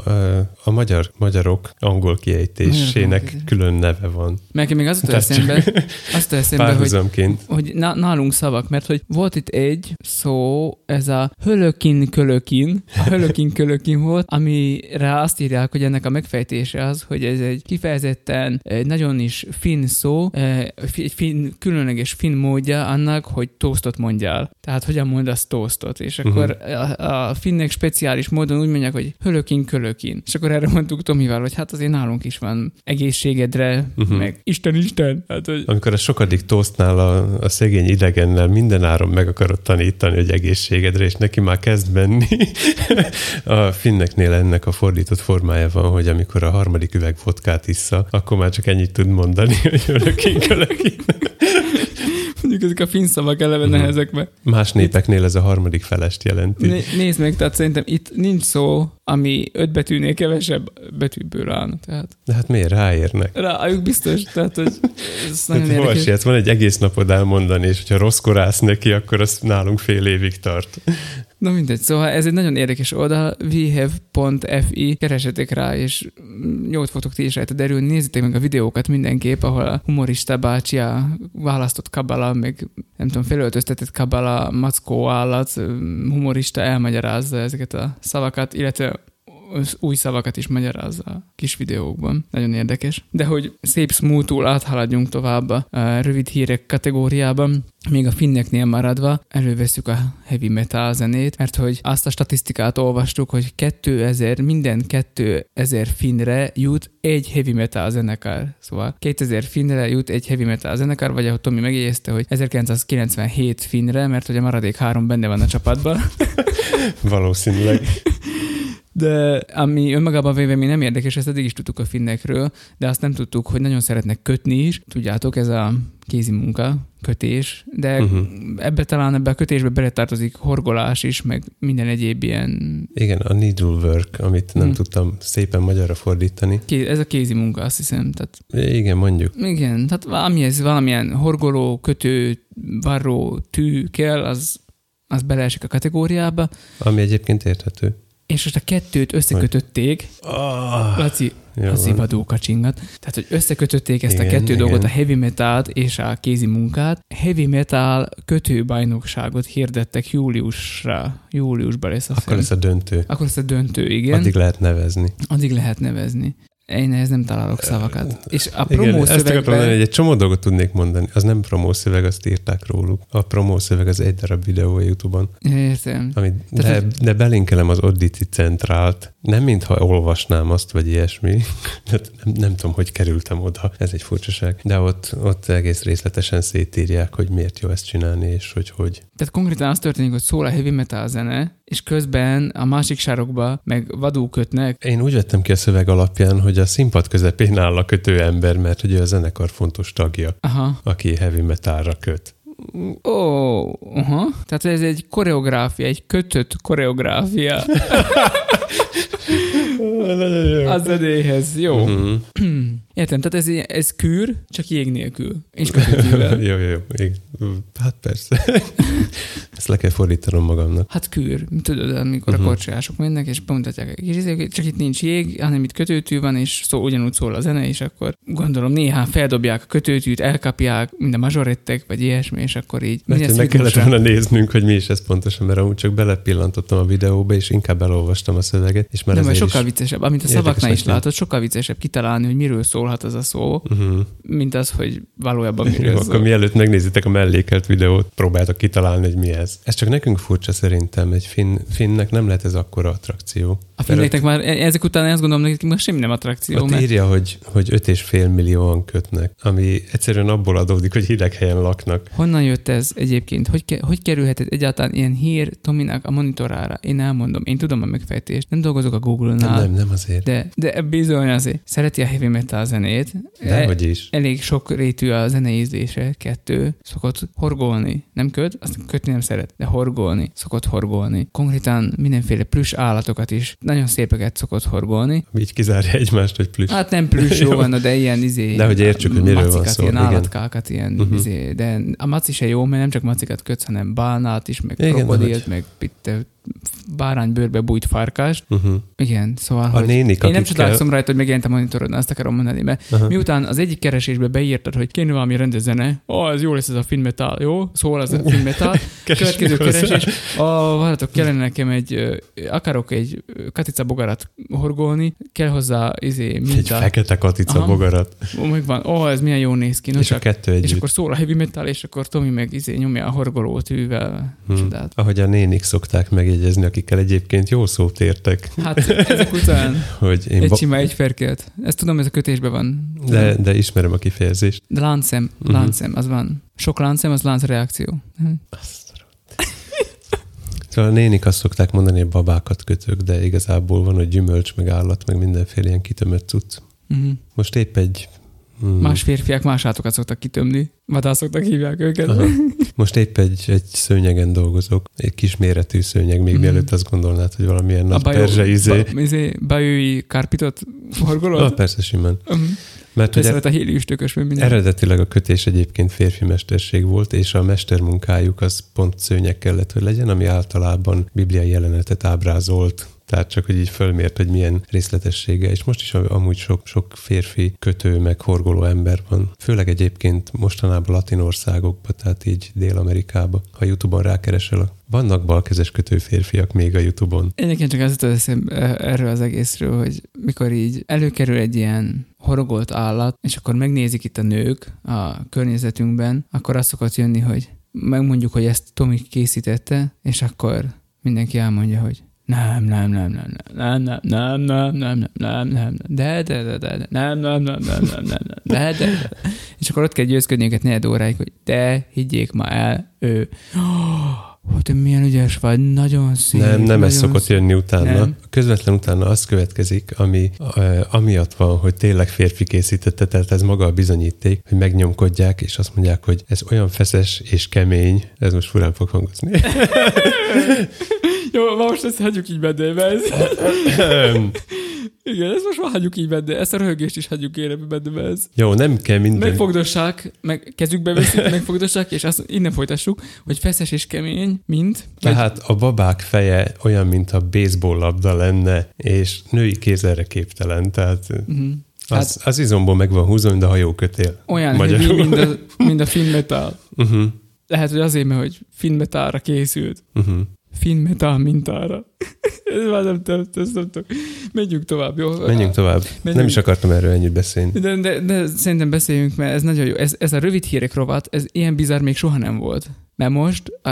a, magyar, magyarok angol kiejtésének Magyarok külön neve van. Meg még az csak eszembe, azt eszembe, hogy Párhuzamként. hogy na- nálunk szavak, mert hogy volt itt egy szó, ez a hölökin kölökin, a hölökin kölökin volt, amire azt írják, hogy ennek a megfejtése az, hogy ez egy kifejezetten egy nagyon is finn szó, egy finn, különleges finn módja annak, hogy toastot mondjál. Tehát hogyan mondasz toastot, és akkor a, a finnek speciális módon úgy mondják, hogy hölökin kölökin. És akkor erre mondtuk Tomival, hogy hát azért nálunk is van egészségedre, Mhm. meg Isten, Isten. Hát, hogy Amikor a sokadik tosztnál a, a szegény idegennel minden áron meg akarod tanítani, hogy egészségedre, és neki már kezd menni. a finneknél ennek a fordított formája van, hogy amikor a harmadik üveg vodkát issza, akkor már csak ennyit tud mondani, hogy ölökén, ölökén. Mondjuk ezek a finn szavak eleve Mhm. nehezek be. Más népeknél ez a harmadik felest jelenti. Né- nézd meg, tehát szerintem itt nincs szó, ami öt betűnél kevesebb betűből állna. Tehát De hát miért ráérnek? rájuk biztos, tehát hogy ez nagyon Hát érdekes. sietsz? van egy egész napod elmondani, és hogyha rosszkor állsz neki, akkor az nálunk fél évig tart. Na mindegy, szóval ez egy nagyon érdekes oldal, vhave.fi, keresetek rá, és jót fogtok ti is rajta derülni, nézzétek meg a videókat mindenképp, ahol a humorista bácsi a választott kabala, meg nem tudom, felöltöztetett kabala, mackó állat, humorista elmagyarázza ezeket a szavakat, illetve új szavakat is magyarázza a kis videókban. Nagyon érdekes. De hogy szép smoothul áthaladjunk tovább a rövid hírek kategóriában, még a finneknél maradva előveszük a heavy metal zenét, mert hogy azt a statisztikát olvastuk, hogy 2000, minden 2000 finnre jut egy heavy metal zenekar. Szóval 2000 finnre jut egy heavy metal zenekar, vagy ahogy Tomi megjegyezte, hogy 1997 finnre, mert hogy a maradék három benne van a csapatban. Valószínűleg. De ami önmagában véve mi nem érdekes, ezt eddig is tudtuk a finnekről, de azt nem tudtuk, hogy nagyon szeretnek kötni is. Tudjátok, ez a kézi munka, kötés, de uh-huh. ebbe talán ebbe a kötésbe beletartozik horgolás is, meg minden egyéb ilyen... Igen, a needlework, amit nem Mhm. tudtam szépen magyarra fordítani. Ké- ez a kézi munka, azt hiszem. Tehát, Igen, mondjuk. igen, tehát valamihez valamilyen horgoló, kötő, varró, tű kell, az, az beleesik a kategóriába, Ami egyébként érthető. És most a kettőt összekötötték, Ah, Laci, jó a van. szivadó kacsingat. Tehát, hogy összekötötték ezt Igen, a kettő igen. dolgot, a heavy metalt és a kézi munkát. Heavy metal kötőbajnokságot hirdettek júliusra. Júliusban lesz a Akkor lesz a döntő. Akkor lesz a döntő, igen. Addig lehet nevezni. Addig lehet nevezni. Én ehhez nem találok szavakat. És a Igen, promó ezt akartam mondani, hogy egy csomó dolgot tudnék mondani. Az nem promószöveg, azt írták róluk. A promószöveg az egy darab videó a Youtube-on. Értem. Amit, de, Tehát de belinkelem az Oddity centrált. Nem mintha olvasnám azt, vagy ilyesmi. Nem, nem tudom, hogy kerültem oda. Ez egy furcsaság. De ott, ott egész részletesen szétírják, hogy miért jó ezt csinálni, és hogy hogy. Tehát konkrétan az történik, hogy szól a heavy metal zene, és közben a másik sarokba meg vadul kötnek. Én úgy vettem ki a szöveg alapján, hogy a színpad közepén áll a kötő ember, mert hogy ő a zenekar fontos tagja, Aha. aki heavy metalra köt. Ó, aha. Tehát ez egy koreográfia, egy kötött koreográfia. A zenéhez, jó. Mhm. Értem, tehát ez, ez kűr, csak jég nélkül. És jó, jó, jó. Igen. Hát persze. Ezt le kell fordítanom magamnak. Hát kűr, tudod, amikor Mhm. uh-huh. a korcsolyások mennek, és bemutatják a kis izéket, csak itt nincs jég, hanem itt kötőtű van, és szó, ugyanúgy szól a zene, és akkor gondolom néhány feldobják a kötőtűt, elkapják, mind a mazsorettek, vagy ilyesmi, és akkor így. Mert meg kellett volna néznünk, hogy mi is ez pontosan, mert amúgy csak belepillantottam a videóba, és inkább elolvastam a szöveget, és már Nem, sokkal is... viccesebb, amit a szavaknál is látod, sokkal viccesebb kitalálni, hogy miről szólhat az a szó, Uh-huh. mint az, hogy valójában Jó, miről akkor mielőtt megnézitek a mellékelt videót, próbáltak kitalálni, hogy mi ez. Ez csak nekünk furcsa szerintem, egy finn, finnek nem lehet ez akkora attrakció. A finneknek már e- ezek után azt gondolom, nekik már semmi nem attrakció, Ott mert írja, hogy, hogy 5,5 millióan kötnek, ami egyszerűen abból adódik, hogy hideg helyen laknak. honnan jött ez egyébként? Hogy, ke- hogy kerülhetett egyáltalán ilyen hír Tominak a monitorára? Én elmondom, én tudom a megfejtést, nem dolgozok a Nem, Google-nál, nem, nem azért. de, de bizony azért. Szereti a heavy metal zenét. E- Dehogy is. Elég sok rétű a zenei ízlése, kettő, szokott horgolni. Nem köt, azt kötni nem szeret, de horgolni, szokott horgolni. Konkrétan mindenféle plüss állatokat is nagyon szépeket szokott horgolni. Így kizárja egymást, hogy plüss. Hát nem plüss jó van, de ilyen izé... De hogy értsük, hogy miről van szó, Ilyen igen. állatkákat, ilyen uh-huh. izé, de a maci se jó, mert nem csak macikat kötsz, hanem bálnát is, meg Igen, krokodilt, ahogy- meg pitte, báránybőrbe bújt farkást. Uh-huh. Igen, szóval, A nénik, én nem csodálkozom rajta, hogy megjelent a monitoron, azt akarom mondani, mert Aha. miután az egyik keresésbe beírtad, hogy kéne valami rendes zene, ó, ez jó lesz ez a finmetal, jó? Szól az a finmetal. Következő Keresni hozzá. keresés, ó, várjatok, kellene nekem egy, akarok egy katica bogarat horgolni, kell hozzá izé, Egy minta. fekete katica Aha. bogarat. Ó, megvan, ó, ez milyen jó néz ki. No, és a csak, kettő és együtt. akkor szól a heavy metal, és akkor Tomi meg izé nyomja a horgoló tűvel. Hm. Csodát. Ahogy a nénik szokták megjegyezni, akikkel egyébként jó szót értek, Hát ezek után hogy én egy ba- sima egy ferkelt. Ezt tudom, ez a kötésben van. de, de ismerem a kifejezést. De láncszem, Mhm. láncszem, az van. Sok láncszem, az láncreakció. Hm. Szóval a nénik azt szokták mondani, hogy babákat kötök, de igazából van, hogy gyümölcs, meg állat, meg mindenféle ilyen kitömött cucc. Mhm. Most épp egy... Mm, Más férfiak más átokat szoktak kitömni. Vadászoknak hívják őket. Aha. Most épp egy, egy szőnyegen dolgozok, egy kisméretű szőnyeg, még Mhm. mielőtt azt gondolnád, hogy valamilyen nagy perzse izé. Ba, izé, bajói kárpitot Ah, horgolod? persze simán. Mhm. Mert ugye Beszélt a hélius tökös, minden. eredetileg a kötés egyébként férfi mesterség volt, és a mestermunkájuk az pont szőnyeg kellett, hogy legyen, ami általában bibliai jelenetet ábrázolt. Tehát csak, hogy így fölmért, hogy milyen részletessége, és most is amúgy sok, sok férfi kötő, meg horgoló ember van. Főleg egyébként mostanában latin országokban, tehát így Dél-Amerikában. Ha Youtube-on rákeresel, vannak balkezes kötő férfiak még a Youtube-on. Én nekem csak az jutott eszembe erről az egészről, hogy mikor így előkerül egy ilyen horogolt állat, és akkor megnézik itt a nők a környezetünkben, akkor azt szokott jönni, hogy megmondjuk, hogy ezt Tomi készítette, és akkor mindenki elmondja, hogy nem, nem, nem, nem, nem, nem, nem, nem, nem, nem, nem, nem, de, de, de, de, nem, nem, nem, nem, nem, nem, nem, de, de. És akkor ott kell győzködni őket negyed óráig, hogy de, higgyék ma el, ő, ó, te milyen ügyes vagy, nagyon szép. Nem, nem ez szokott jönni utána. Nem. Közvetlen utána az következik, ami uh, amiatt van, hogy tényleg férfi készítette, tehát ez maga a bizonyíték, hogy megnyomkodják, és azt mondják, hogy ez olyan feszes és kemény, ez most furán fog hangozni. Jó, most ezt hagyjuk így benne, ez. Igen, ezt most már hagyjuk így benne. Ezt a röhögést is hagyjuk ére benne, ez. Jó, nem kell minden... Megfogdossák, meg kezükbe veszik, megfogdossák, és azt innen folytassuk, hogy feszes és kemény, mint... Tehát a babák feje olyan, mint a baseball labda lenne, és női kéz erre képtelen, tehát Mhm. az, az izomból meg van mint a hajókötél. Olyan Magyarul. mint a, mint a finmetal. Uh-huh, Lehet, hogy azért, mert hogy finmetalra készült. uh-huh. Finmetal mintára. Ez már nem tudom, ezt nem tudom. Menjünk tovább, jó? Menjünk tovább. Menjünk. Nem is akartam erről ennyit beszélni. De, de, de szerintem beszéljünk, mert ez nagyon jó. Ez, ez a rövid hírek rovat, ez ilyen bizarr még soha nem volt. Mert most, a,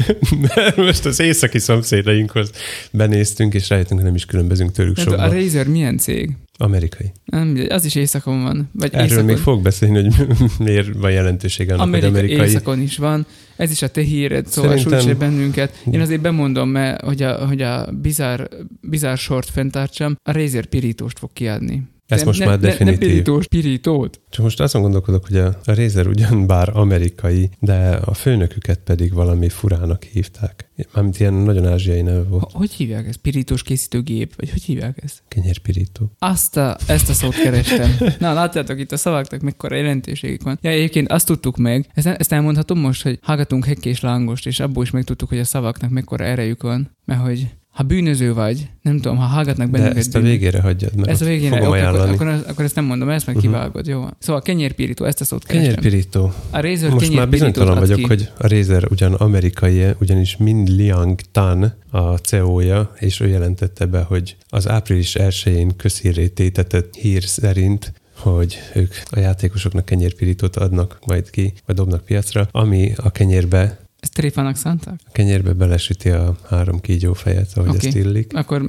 Mert most az északi szomszédainkhoz benéztünk, és rájöttünk, hogy nem is különbözünk tőlük tehát a. Razer milyen cég? Amerikai. Nem, az is éjszakon van. Vagy Erről éjszakon. még fog beszélni, hogy miért van jelentősége annak, Amerika, hogy amerikai. éjszakon is van. Ez is a te híred, szóval Szerintem- bennünket. Én azért bemondom, mert hogy a, hogy a bizarr, bizarr sort fenntartsam, a Razer pirítóst fog kiadni. Ez Nem- most nem, már ne, definitív. Nem pirítóst, pirítót. Csak most azon gondolkodok, hogy a, a Razer ugyan bár amerikai, de a főnöküket pedig valami furának hívták. Mármint ilyen nagyon ázsiai neve volt. Hogy hívják ezt? Pirítós készítőgép? Vagy hogy hívják ezt? Kenyérpirító. Azt a, ezt a szót kerestem. Na, látjátok, itt a szavaknak mekkora jelentőségük van. Ja, egyébként azt tudtuk meg, ezt, ezt elmondhatom most, hogy hallgatunk hekk és lángost, és abból is megtudtuk, hogy a szavaknak mekkora erejük van, mert hogy ha bűnöző vagy, nem tudom, ha hallgatnak De bennünket ezt a végére hagyjad, mert Ez a végén, fogom oké, akkor, akkor, akkor, ezt nem mondom, ezt meg Mhm. kivágod, jó? Szóval kenyérpirító, ezt a szót kerestem. Kenyérpirító. A Razer Most már bizonytalan vagyok, ki. hogy a Razer ugyan amerikai ugyanis Min Liang Tan a CEO-ja, és ő jelentette be, hogy az április 1-én közhírré tétetett hír szerint hogy ők a játékosoknak kenyérpirítót adnak majd ki, vagy dobnak piacra, ami a kenyérbe Ezt tréfának szánták? a kenyérbe belesüti a három kígyó fejet, ahogy okay. ezt illik. Akkor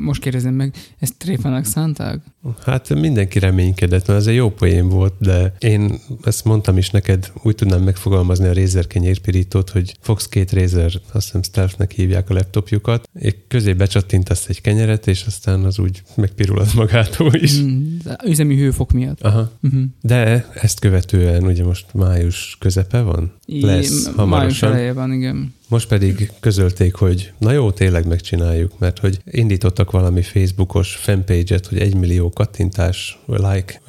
most kérdezem meg, ezt tréfának szánták? Hát mindenki reménykedett, mert ez egy jó poén volt, de én ezt mondtam is neked, úgy tudnám megfogalmazni a Razer kenyérpirítót, hogy fogsz két Razer, azt hiszem Stealth-nek hívják a laptopjukat, és közé becsattintasz egy kenyeret, és aztán az úgy megpirul az magától is. Mm, üzemi hőfok miatt. Aha. Uh-huh. De ezt követően ugye most május közepe van? Lesz Május falder Japan. Most pedig közölték, hogy na jó, tényleg megcsináljuk, mert hogy indítottak valami Facebookos fanpage-et, hogy egy millió kattintás, like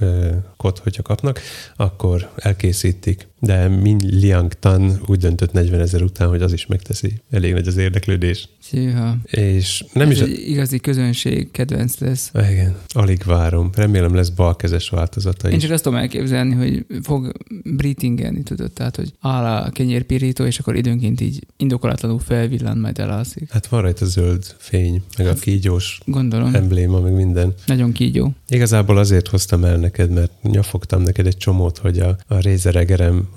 kot, hogyha kapnak, akkor elkészítik. De Min Liang Tan úgy döntött 40 ezer után, hogy az is megteszi. Elég nagy az érdeklődés. Szíha. És nem Ez is... egy igazi közönség kedvenc lesz. Igen, alig várom. Remélem lesz balkezes változata Én is. csak azt tudom elképzelni, hogy fog breathingelni, tudod, tehát, hogy áll a kenyérpirító, és akkor időnként így indokolatlanul felvillan, majd elalszik. Hát van rajta zöld fény, meg a kígyós Gondolom, embléma, meg minden. nagyon kígyó. Igazából azért hoztam el neked, mert nyafogtam neked egy csomót, hogy a, a Razer egerem,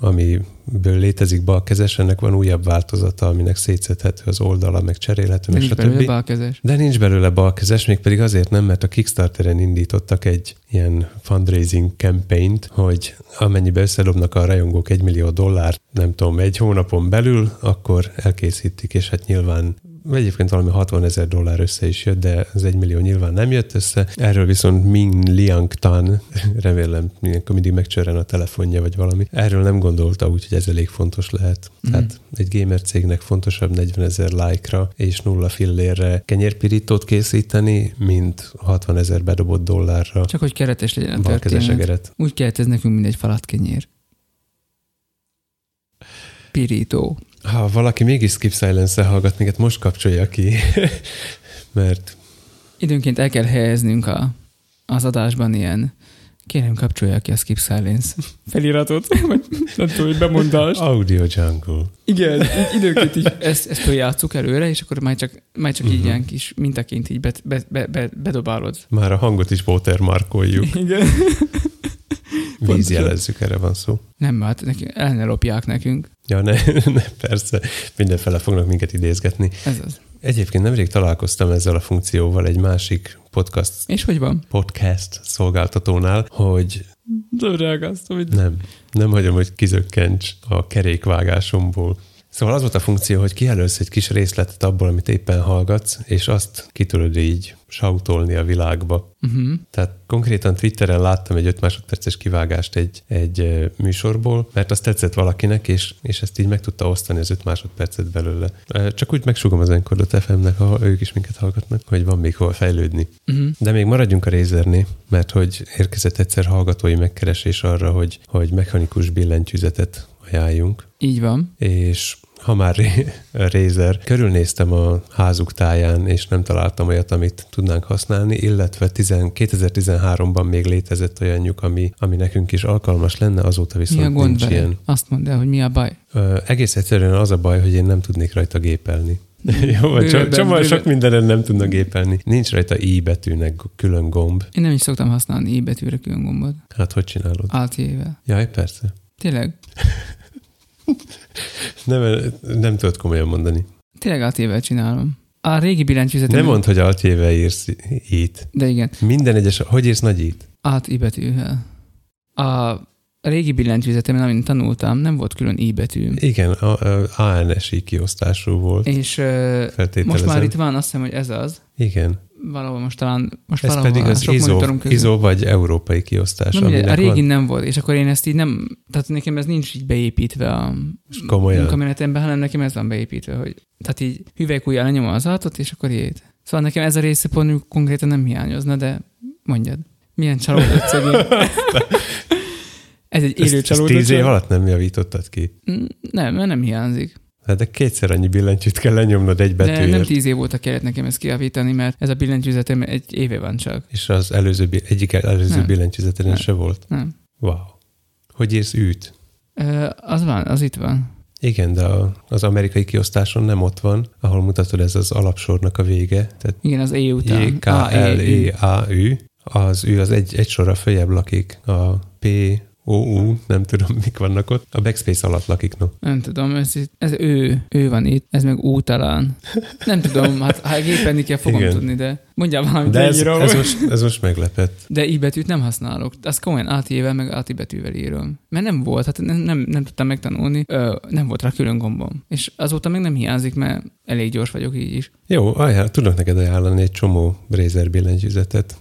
amiből létezik balkezes, ennek van újabb változata, aminek szétszedhető az oldala, meg cserélhető, meg Nincs belőle stb. balkezes. De nincs belőle balkezes, még pedig azért nem, mert a Kickstarteren indítottak egy ilyen fundraising campaign-t, hogy amennyibe összedobnak a rajongók egy millió dollárt, nem tudom, egy hónapon belül, akkor elkészítik, és hát nyilván Egyébként valami 60 ezer dollár össze is jött, de az egy millió nyilván nem jött össze. Erről viszont Ming Liang Tan, remélem, amikor mindig megcsörren a telefonja vagy valami, erről nem gondolta, úgyhogy ez elég fontos lehet. Mhm. Tehát egy gamer cégnek fontosabb 40 ezer like-ra és nulla fillérre kenyérpirítót készíteni, mint 60 ezer bedobott dollárra Csak hogy keretes legyen a történet. Úgy kellett ez nekünk, mint egy falat kenyér. Pirító. Ha valaki mégis Skip Silence-el hallgat, minket most kapcsolja ki, mert Időnként el kell helyeznünk a, az adásban ilyen Kérem, kapcsolja ki a Skip Silence feliratot, vagy nem tudom, hogy bemondást. Audio Jungle. Igen, időnként így ezt, ezt játsszuk előre, és akkor majd csak, majd csak így Mhm. ilyen kis mintaként így be, be, be, bedobálod. Már a hangot is watermarkoljuk. Igen. Vízjelezzük, erre van szó. Nem, hát neki, el ne lopják nekünk. Ja, ne, ne, persze, mindenfele fognak minket idézgetni. Ez az. Egyébként nemrég találkoztam ezzel a funkcióval egy másik podcast, És hogy van? podcast szolgáltatónál, hogy De reagáltam, hogy nem, nem hagyom, hogy kizökkents a kerékvágásomból. Szóval az volt a funkció, hogy kijelölsz egy kis részletet abból, amit éppen hallgatsz, és azt ki tudod így sautolni a világba. uh-huh. Tehát konkrétan Twitteren láttam egy 5 másodperces kivágást egy, egy műsorból, mert azt tetszett valakinek, és, és ezt így meg tudta osztani az 5 másodpercet belőle. Csak úgy megsugom az Enkodot FM-nek, ha ők is minket hallgatnak, hogy van még hol fejlődni. Uh-huh. De még maradjunk a Razernél, mert hogy érkezett egyszer hallgatói megkeresés arra, hogy, hogy mechanikus billentyűzetet ajánljunk, Így van. és ha már Razer, körülnéztem a házuk táján, és nem találtam olyat, amit tudnánk használni, illetve 10, 2013-ban még létezett olyanjuk, ami, ami nekünk is alkalmas lenne, azóta Mi a viszont gond nincs vele? ilyen. Azt mondd el, hogy mi a baj. Ö, egész egyszerűen az a baj, hogy én nem tudnék rajta gépelni. Jó, Bőven, csak, csak sok bőven. mindenen nem tudnak gépelni. Nincs rajta i betűnek külön gomb. Én nem is szoktam használni i betűre külön gombot. Hát hogy csinálod? Alt-jével. Jaj, persze. Tényleg? Nem, nem tudod komolyan mondani. Tényleg alt csinálom. A régi billentyűzetem... Nem mondd, hogy altjével írsz itt. De igen, Minden egyes, hogy írsz nagy itt? át i betűvel. A régi billentyűzetemen, amin tanultam, nem volt külön i betűm. Igen, a, a ANSI kiosztású volt. És most már itt van, azt hiszem, hogy ez az. Igen. Valahol most talán, most Ez valahol pedig az ISO. ISO vagy európai kiosztás. Mindegy, a régin van- nem volt, és akkor én ezt így nem, tehát nekem ez nincs így beépítve a munkamenetemben, hanem nekem ez van beépítve, hogy tehát így hüvelykújjal lenyomom az altot, és akkor jét. Szóval nekem ez a része pont konkrétan nem hiányozna, de mondjad. Milyen csalódott szegény. ez egy élő csalódott. tíz év alatt nem javítottad ki? Nem, mert nem hiányzik. Hát de kétszer annyi billentyűt kell lenyomnod egy De betűért. nem tíz év óta kellett nekem ezt kiavítani, mert ez a billentyűzetem egy éve van csak. És az előző, egyik előző Nem. billentyűzeten Nem. se volt. Nem. Wow. Hogy írsz űt? Ö, az van, az itt van. Igen, de az amerikai kiosztáson nem ott van, ahol mutatod, ez az alapsornak a vége. Tehát Igen, az E után. J, K, L, E, A, Ü. Az Ü az egy, egy sorra följebb lakik. A P, O, U, nem tudom, mik vannak ott. A backspace alatt lakik, no. Nem tudom, ez, ez ő, ő van itt, ez meg ú talán. Nem tudom, hát ha gépenni kell, fogom Igen. tudni, de mondjál valamit, De ez, leírom. ez, most, ez most meglepett. De i betűt nem használok. Azt komolyan AT-vel, meg AT betűvel írom. Mert nem volt, hát nem, nem, nem tudtam megtanulni, Ö, nem volt rá külön gombom. És azóta még nem hiányzik, mert elég gyors vagyok így is. Jó, ajánl, tudok neked ajánlani egy csomó Razer billentyűzetet.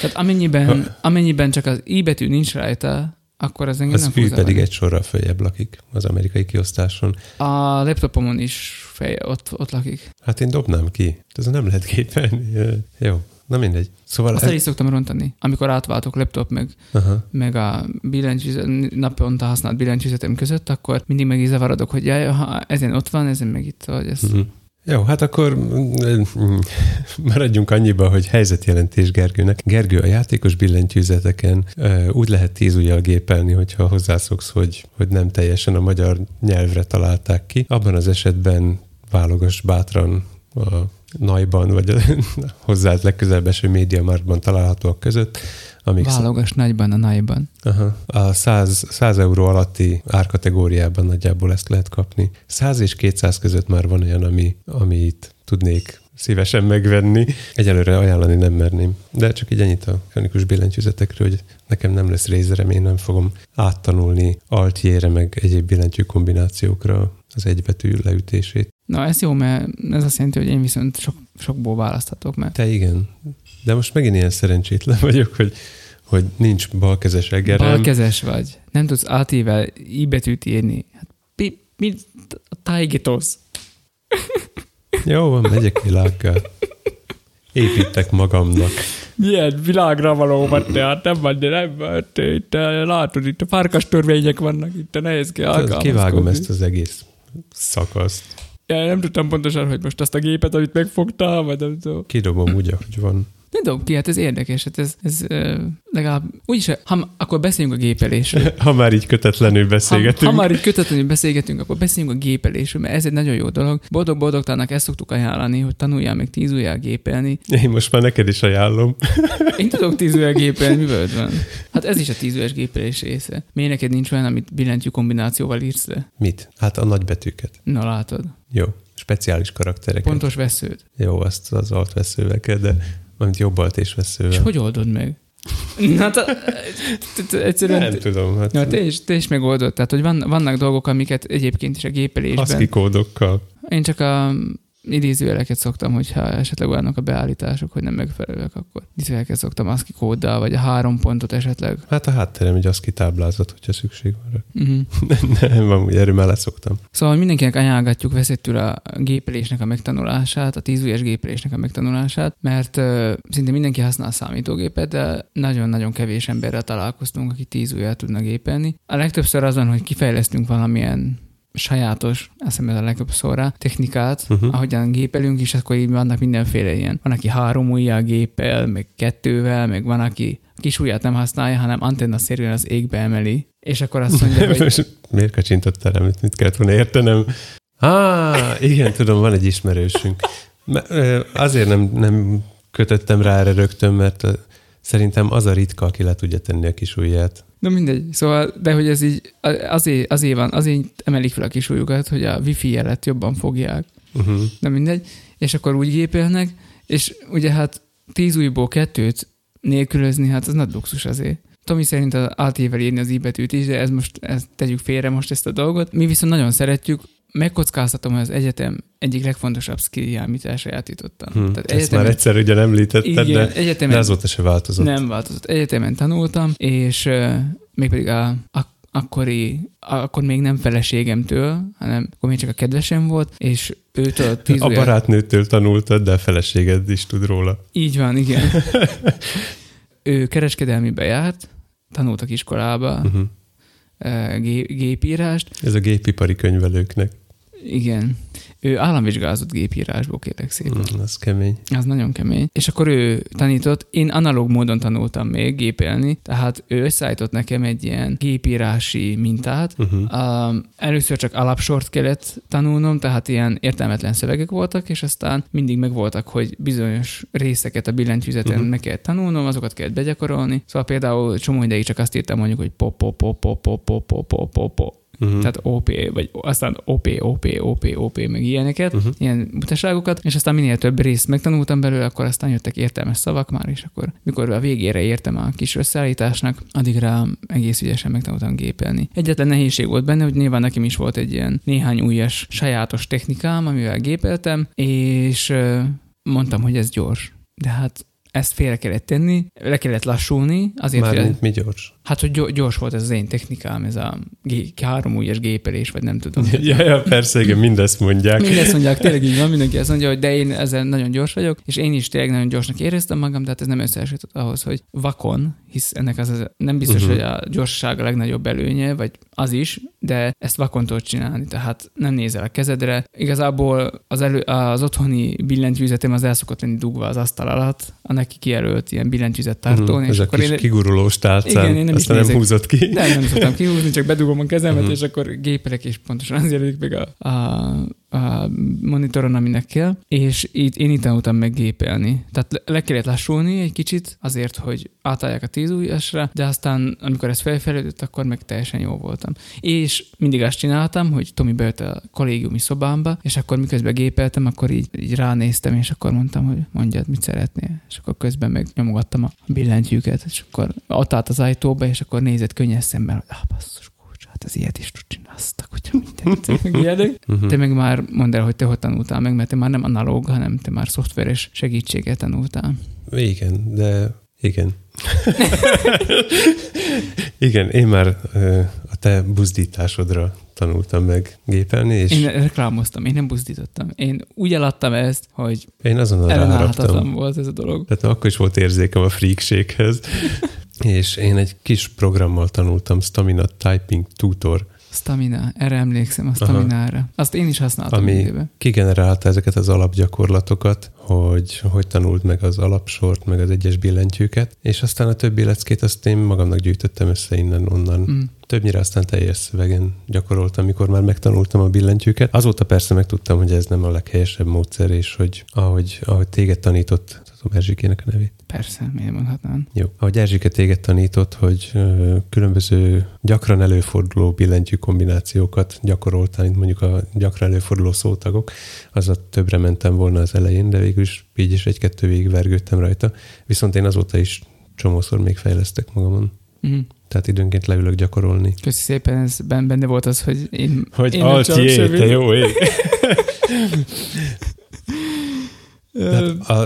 Tehát amennyiben, amennyiben csak az i betű nincs rajta, akkor az engem Az nem fog pedig zavarni. egy sorral följebb lakik az amerikai kiosztáson. A laptopomon is fej, ott, ott lakik. Hát én dobnám ki. Ez nem lehet gépelni. Jó, na mindegy. Szóval... Azt el is szoktam rontani, amikor átváltok laptop meg, Aha. meg a billentyűzet, naponta használt billentyűzetem között, akkor mindig meg is zavarodok, hogy jaj, ha ezen ott van, ezen meg itt vagy. Ez... Mhm. Jó, hát akkor mm, mm, maradjunk annyiba, hogy helyzetjelentés Gergőnek. Gergő, a játékos billentyűzeteken úgy lehet tíz ujjal gépelni, hogyha hozzászoksz, hogy, hogy nem teljesen a magyar nyelvre találták ki. Abban az esetben válogass bátran a Najban, vagy a hozzád legközelebb eső médiamarktban találhatóak között, amik Válogass nagyban, a nagyban. Aha. A 100, 100 euró alatti árkategóriában nagyjából ezt lehet kapni. 100 és 200 között már van olyan, ami, amit tudnék szívesen megvenni. Egyelőre ajánlani nem merném. De csak így ennyit a kronikus billentyűzetekről, hogy nekem nem lesz rézerem, én nem fogom áttanulni altjére, meg egyéb billentyű kombinációkra az egybetű leütését. Na, ez jó, mert ez azt jelenti, hogy én viszont sok, sokból választhatok, mert Te igen. De most megint ilyen szerencsétlen vagyok, hogy, hogy nincs balkezes egerem. balkezes vagy. Nem tudsz átível i betűt írni. Hát, mi, mi a tájgitosz? Jó van, megyek világgal. Építek magamnak. Milyen világra való van, te, hát nem de nem van, te, itt eh, látod, itt a farkas törvények vannak, itt a nehéz ki Tudod, Kivágom ezt az egész szakaszt. Ja, nem tudtam pontosan, hogy most azt a gépet, amit megfogtál, vagy nem tudom. Kidobom úgy, ahogy van. Nem tudom ki, hát ez érdekes, hát ez, ez legalább, úgyis, ha, akkor beszéljünk a gépelésről. Ha már így kötetlenül Ha, beszélgetünk. ha már így kötetlenül beszélgetünk, akkor beszéljünk a gépelésről, mert ez egy nagyon jó dolog. Boldog-boldogtalannak ezt szoktuk ajánlani, hogy tanuljál meg tíz ujjal gépelni. Én most már neked is ajánlom. Én tudok tíz ujjal gépelni, mi bajod van? Hát ez is a tíz ujjas gépelés része. Miért neked nincs olyan, amit billentyű kombinációval írsz le? Mit? Hát a nagybetűket. Na látod. Jó. Speciális karaktereket. Pontos vesződ. Jó, azt az alt veszővel kell, de valamint jobb alt és És veszővel. hogy oldod meg? Na, ta, t- t- egyszerűen... Nem tudom. Hát Na, te is, te is megoldod. Tehát, hogy van, vannak dolgok, amiket egyébként is a gépelésben... ASCII kódokkal. Én csak a idézőjeleket szoktam, hogyha esetleg olyanok a beállítások, hogy nem megfelelőek, akkor idézőjeleket szoktam ASCII kóddal, vagy a három pontot esetleg. Hát a hátterem egy ASCII táblázat, hogyha szükség van rá. Uh-huh. Nem, amúgy erről mellett szoktam. Szóval mindenkinek ajánlgatjuk veszettül a gépelésnek a megtanulását, a tízújas gépelésnek a megtanulását, mert uh, szinte mindenki használ a számítógépet, de nagyon-nagyon kevés emberrel találkoztunk, aki tízújjal tudna gépelni. A legtöbbször azon, hogy kifejlesztünk valamilyen sajátos, azt hiszem ez a legjobb szóra, technikát, uh-huh. ahogyan gépelünk, és akkor így vannak mindenféle ilyen. Van, aki három ujjal gépel, meg kettővel, meg van, aki kis ujját nem használja, hanem antennaszerűen az égbe emeli, és akkor azt mondja, hogy Miért kacsintottál rám, mit kellett volna értenem? Á, igen, tudom, van egy ismerősünk. Azért nem, nem kötöttem rá erre rögtön, mert szerintem az a ritka, aki le tudja tenni a kis ujját. Na mindegy, szóval, de hogy ez így azért, azért van, azért emelik fel a kis ujjukat, hogy a wifi jelet jobban fogják. Uh-huh. Na mindegy, és akkor úgy gépelnek, és ugye hát tíz ujjból kettőt nélkülözni, hát az nagy luxus azért. Tomi szerint az átével írni az i betűt is, de ez most, ezt tegyük félre most ezt a dolgot. Mi viszont nagyon szeretjük, megkockáztatom, hogy az egyetem egyik legfontosabb skillje, amit elsajátítottam. Hm. Ezt már egyszer ugyan említetted, igen, de, de egyetemen, azóta se változott. nem változott. Egyetemen tanultam, és uh, mégpedig a, a akkori, akkor még nem feleségemtől, hanem akkor még csak a kedvesem volt, és őtől tíz A barátnőtől tanultad, de a feleséged is tud róla. Így van, igen. ő kereskedelmibe járt, tanultak iskolába Uh-huh. uh, gé- gépírást, Ez a gépipari könyvelőknek. Igen. Ő államvizsgázott gépírásból, kérlek szépen. Mm, az kemény. Az nagyon kemény. És akkor ő tanított, én analóg módon tanultam még gépelni, tehát ő összeállított nekem egy ilyen gépírási mintát. Uh-huh. Um, először csak alapsort kellett tanulnom, tehát ilyen értelmetlen szövegek voltak, és aztán mindig megvoltak, hogy bizonyos részeket a billentyűzeten uh-huh. meg kellett tanulnom, azokat kellett begyakorolni. Szóval például csomó ideig csak azt írtam mondjuk, hogy pop, pop, pop, pop, pop, pop, pop, pop, pop, pop. Uh-huh. Tehát OP, vagy aztán OP, OP, OP, OP, meg ilyeneket, Uh-huh. ilyen butaságokat, és aztán minél több részt megtanultam belőle, akkor aztán jöttek értelmes szavak már, és akkor mikor a végére értem a kis összeállításnak, addigra egész ügyesen megtanultam gépelni. Egyetlen nehézség volt benne, hogy nyilván nekem is volt egy ilyen néhány újas sajátos technikám, amivel gépeltem, és mondtam, hogy ez gyors. De hát ezt félre kellett tenni, le kellett lassulni, azért, hogy Mármint mi gyors. Hát, hogy gyo- gyors volt ez az én technikám, ez a gé- három ujjas gépelés, vagy nem tudom. Ja, ja, persze, igen, mindezt mondják. Mindezt mondják, tényleg így van, mindenki azt mondja, hogy de én ezen nagyon gyors vagyok, és én is tényleg nagyon gyorsnak éreztem magam, de hát ez nem összehasonlított ahhoz, hogy vakon, hisz ennek az, az nem biztos, Mhm. uh-huh. hogy a gyorsaság a legnagyobb előnye, vagy az is, de ezt vakon tudod csinálni, tehát nem nézel a kezedre. Igazából az, elő, az otthoni billentyűzetem az el szokott lenni dugva az asztal alatt, a neki kijelölt ilyen billentyűzet tartón, Mhm, és Ez a akkor kis én kigurulós tálcán, Igen, én nem aztán nem nézek. húzott ki. nem, nem szoktam kihúzni, csak bedugom a kezemet, Mhm. és akkor gépelek, és pontosan az jelenik meg a, a, a monitoron, aminek kell, és itt én itt tanultam meg gépelni. Tehát le, le kellett lassulni egy kicsit, azért, hogy átállják a tíz ujjasra, de aztán, amikor ez felfejlődött, akkor meg teljesen jó voltam. És mindig azt csináltam, hogy Tomi bejött a kollégiumi szobámba, és akkor miközben gépeltem, akkor így, így ránéztem, és akkor mondtam, hogy mondjad, mit szeretnél. És akkor közben meg nyomogattam a billentyűket, és akkor ott állt az ajtóba, és akkor nézett könnyes hogy ah, basszus, kulcs, hát az ilyet is tud csinálni, azt a kutya mindent, meg ilyenek. Mhm. Te meg már mondd el, hogy te hogy tanultál meg, mert te már nem analóg, hanem te már szoftveres segítséggel tanultál. Igen, de igen. igen, én már a te buzdításodra tanultam meg gépelni, és Én én, reklámoztam, én nem buzdítottam. Én úgy eladtam ezt, hogy én azonnal ellenállhatatlan ráraktam. volt ez a dolog. Tehát akkor is volt érzékem a freakséghez. és én egy kis programmal tanultam, Stamina Typing Tutor, Stamina, erre emlékszem, a staminára. Azt én is használtam ami időben. kigenerálta ezeket az alapgyakorlatokat, hogy hogy tanult meg az alapsort, meg az egyes billentyűket, és aztán a többi leckét azt én magamnak gyűjtöttem össze innen-onnan. Mm. Többnyire aztán teljes szövegen gyakoroltam, amikor már megtanultam a billentyűket. Azóta persze megtudtam, hogy ez nem a leghelyesebb módszer, és hogy ahogy, ahogy téged tanított, tudom Erzsikének a nevét. Persze, miért mondhatnám? Jó. Ahogy Erzsike téged tanított, hogy különböző gyakran előforduló billentyű kombinációkat gyakoroltál, mint mondjuk a gyakran előforduló szótagok, az a többre mentem volna az elején, de végül is így is egy-kettő végig vergődtem rajta. Viszont én azóta is csomószor még fejlesztek magamon. Mm. Tehát időnként leülök gyakorolni. Köszi szépen, ez ben- benne volt az, hogy én... Hogy én csalok semmit. jó ég.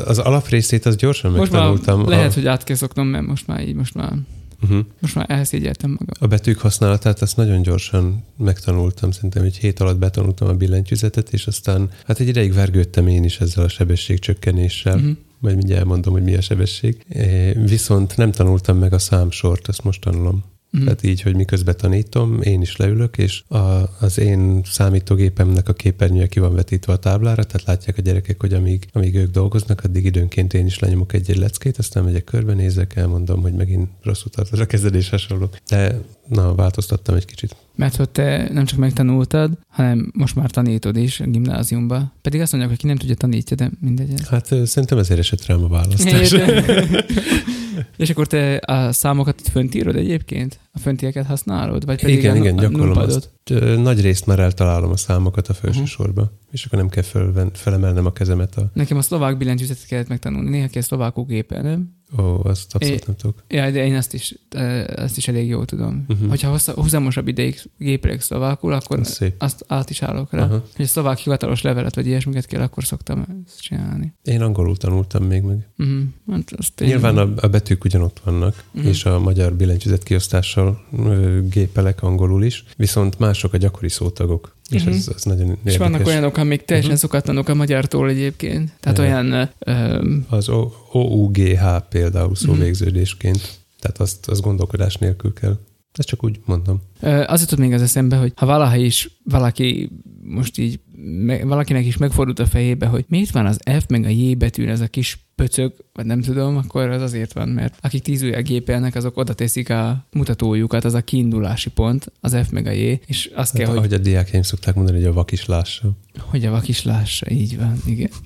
Az alaprerészét az gyorsan Most már megtanultam. lehet, a, hogy át kell szoknom, mert most már így, most már, uh-huh. most már elszégyeltem magam. a betűk használatát azt nagyon gyorsan megtanultam. Szerintem egy hét alatt betanultam a billentyűzetet, és aztán hát egy ideig vergődtem én is ezzel a sebességcsökkenéssel. Mhm. Majd mindjárt elmondom, hogy mi a sebesség. Viszont nem tanultam meg a számsort, ezt most tanulom. Mhm. Tehát így, hogy miközben tanítom, én is leülök, és a, az én számítógépemnek a képernyője ki van vetítve a táblára, tehát látják a gyerekek, hogy amíg, amíg ők dolgoznak, addig időnként én is lenyomok egy-egy leckét, aztán megyek körbenézek, elmondom, hogy megint rosszul tartod a kezdés hasonló. De na, változtattam egy kicsit. Mert hogy te nem csak megtanultad, hanem most már tanítod is a gimnáziumba. Pedig azt mondják, hogy ki nem tudja, tanítja, de mindegy. ez. Hát szerintem ezért esett rám a választás. És akkor te a számokat itt fönt írod egyébként? A föntieket használod? Vagy pedig igen, a, igen, a gyakorlom nupadot? azt. Nagy részt már eltalálom a számokat a felső Mhm. sorba, és akkor nem kell fölven, felemelnem a kezemet a... Nekem a szlovák billentyűzetet kellett megtanulni. Néha kell szlovákul gépelnem. Ó, azt abszolút É- nem tudok. Ja, de én azt is, azt is elég jól tudom. Mhm. Hogyha hossza, huzamosabb ideig gépelek szlovákul, akkor szép. azt át is állok rá. Hogy a szlovák hivatalos levelet, vagy ilyesmiket kell, akkor szoktam ezt csinálni. Én angolul tanultam még meg. Uh-huh. Hát azt én- Nyilván a, a betűk ugyanott vannak, uh-huh. és a magyar billentyűzet kiosztással ö, gépelek angolul is, viszont mások a gyakori szótagok, és Mhm. ez, ez nagyon érdekes. És vannak olyanok, amik teljesen uh-huh. szokatlanok a magyartól egyébként. Tehát Ja. olyan... Ö, Az OUGH például Mhm. szóvégződésként, tehát azt, azt gondolkodás nélkül kell. Ezt csak úgy mondom. Ö, Az jutott még az eszembe, hogy ha valaha is valaki most így, me, valakinek is megfordult a fejébe, hogy miért van az F meg a J betűn ez a kis pöcög, vagy nem tudom, akkor az azért van, mert akik tíz ujjal gépelnek, azok oda teszik a mutatójukat, az a kiindulási pont, az F meg a J, és azt kell, Hát, hogy, ahogy a diákjaim szokták mondani, hogy a vak is lássa. hogy a vak is lássa, így van, igen.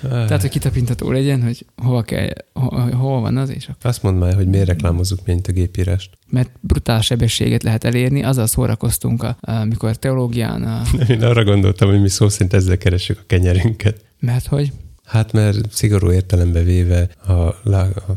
Tehát, hogy kitapintató legyen, hogy hova kell, ho, hol van az, és akkor Azt mondd már, hogy miért reklámozzuk mi a gépírást. mert brutál sebességet lehet elérni, azzal szórakoztunk, amikor teológián, a, Én arra gondoltam, hogy mi szó szerint ezzel keressük a kenyerünket. mert hogy Hát mert szigorú értelembe véve, a,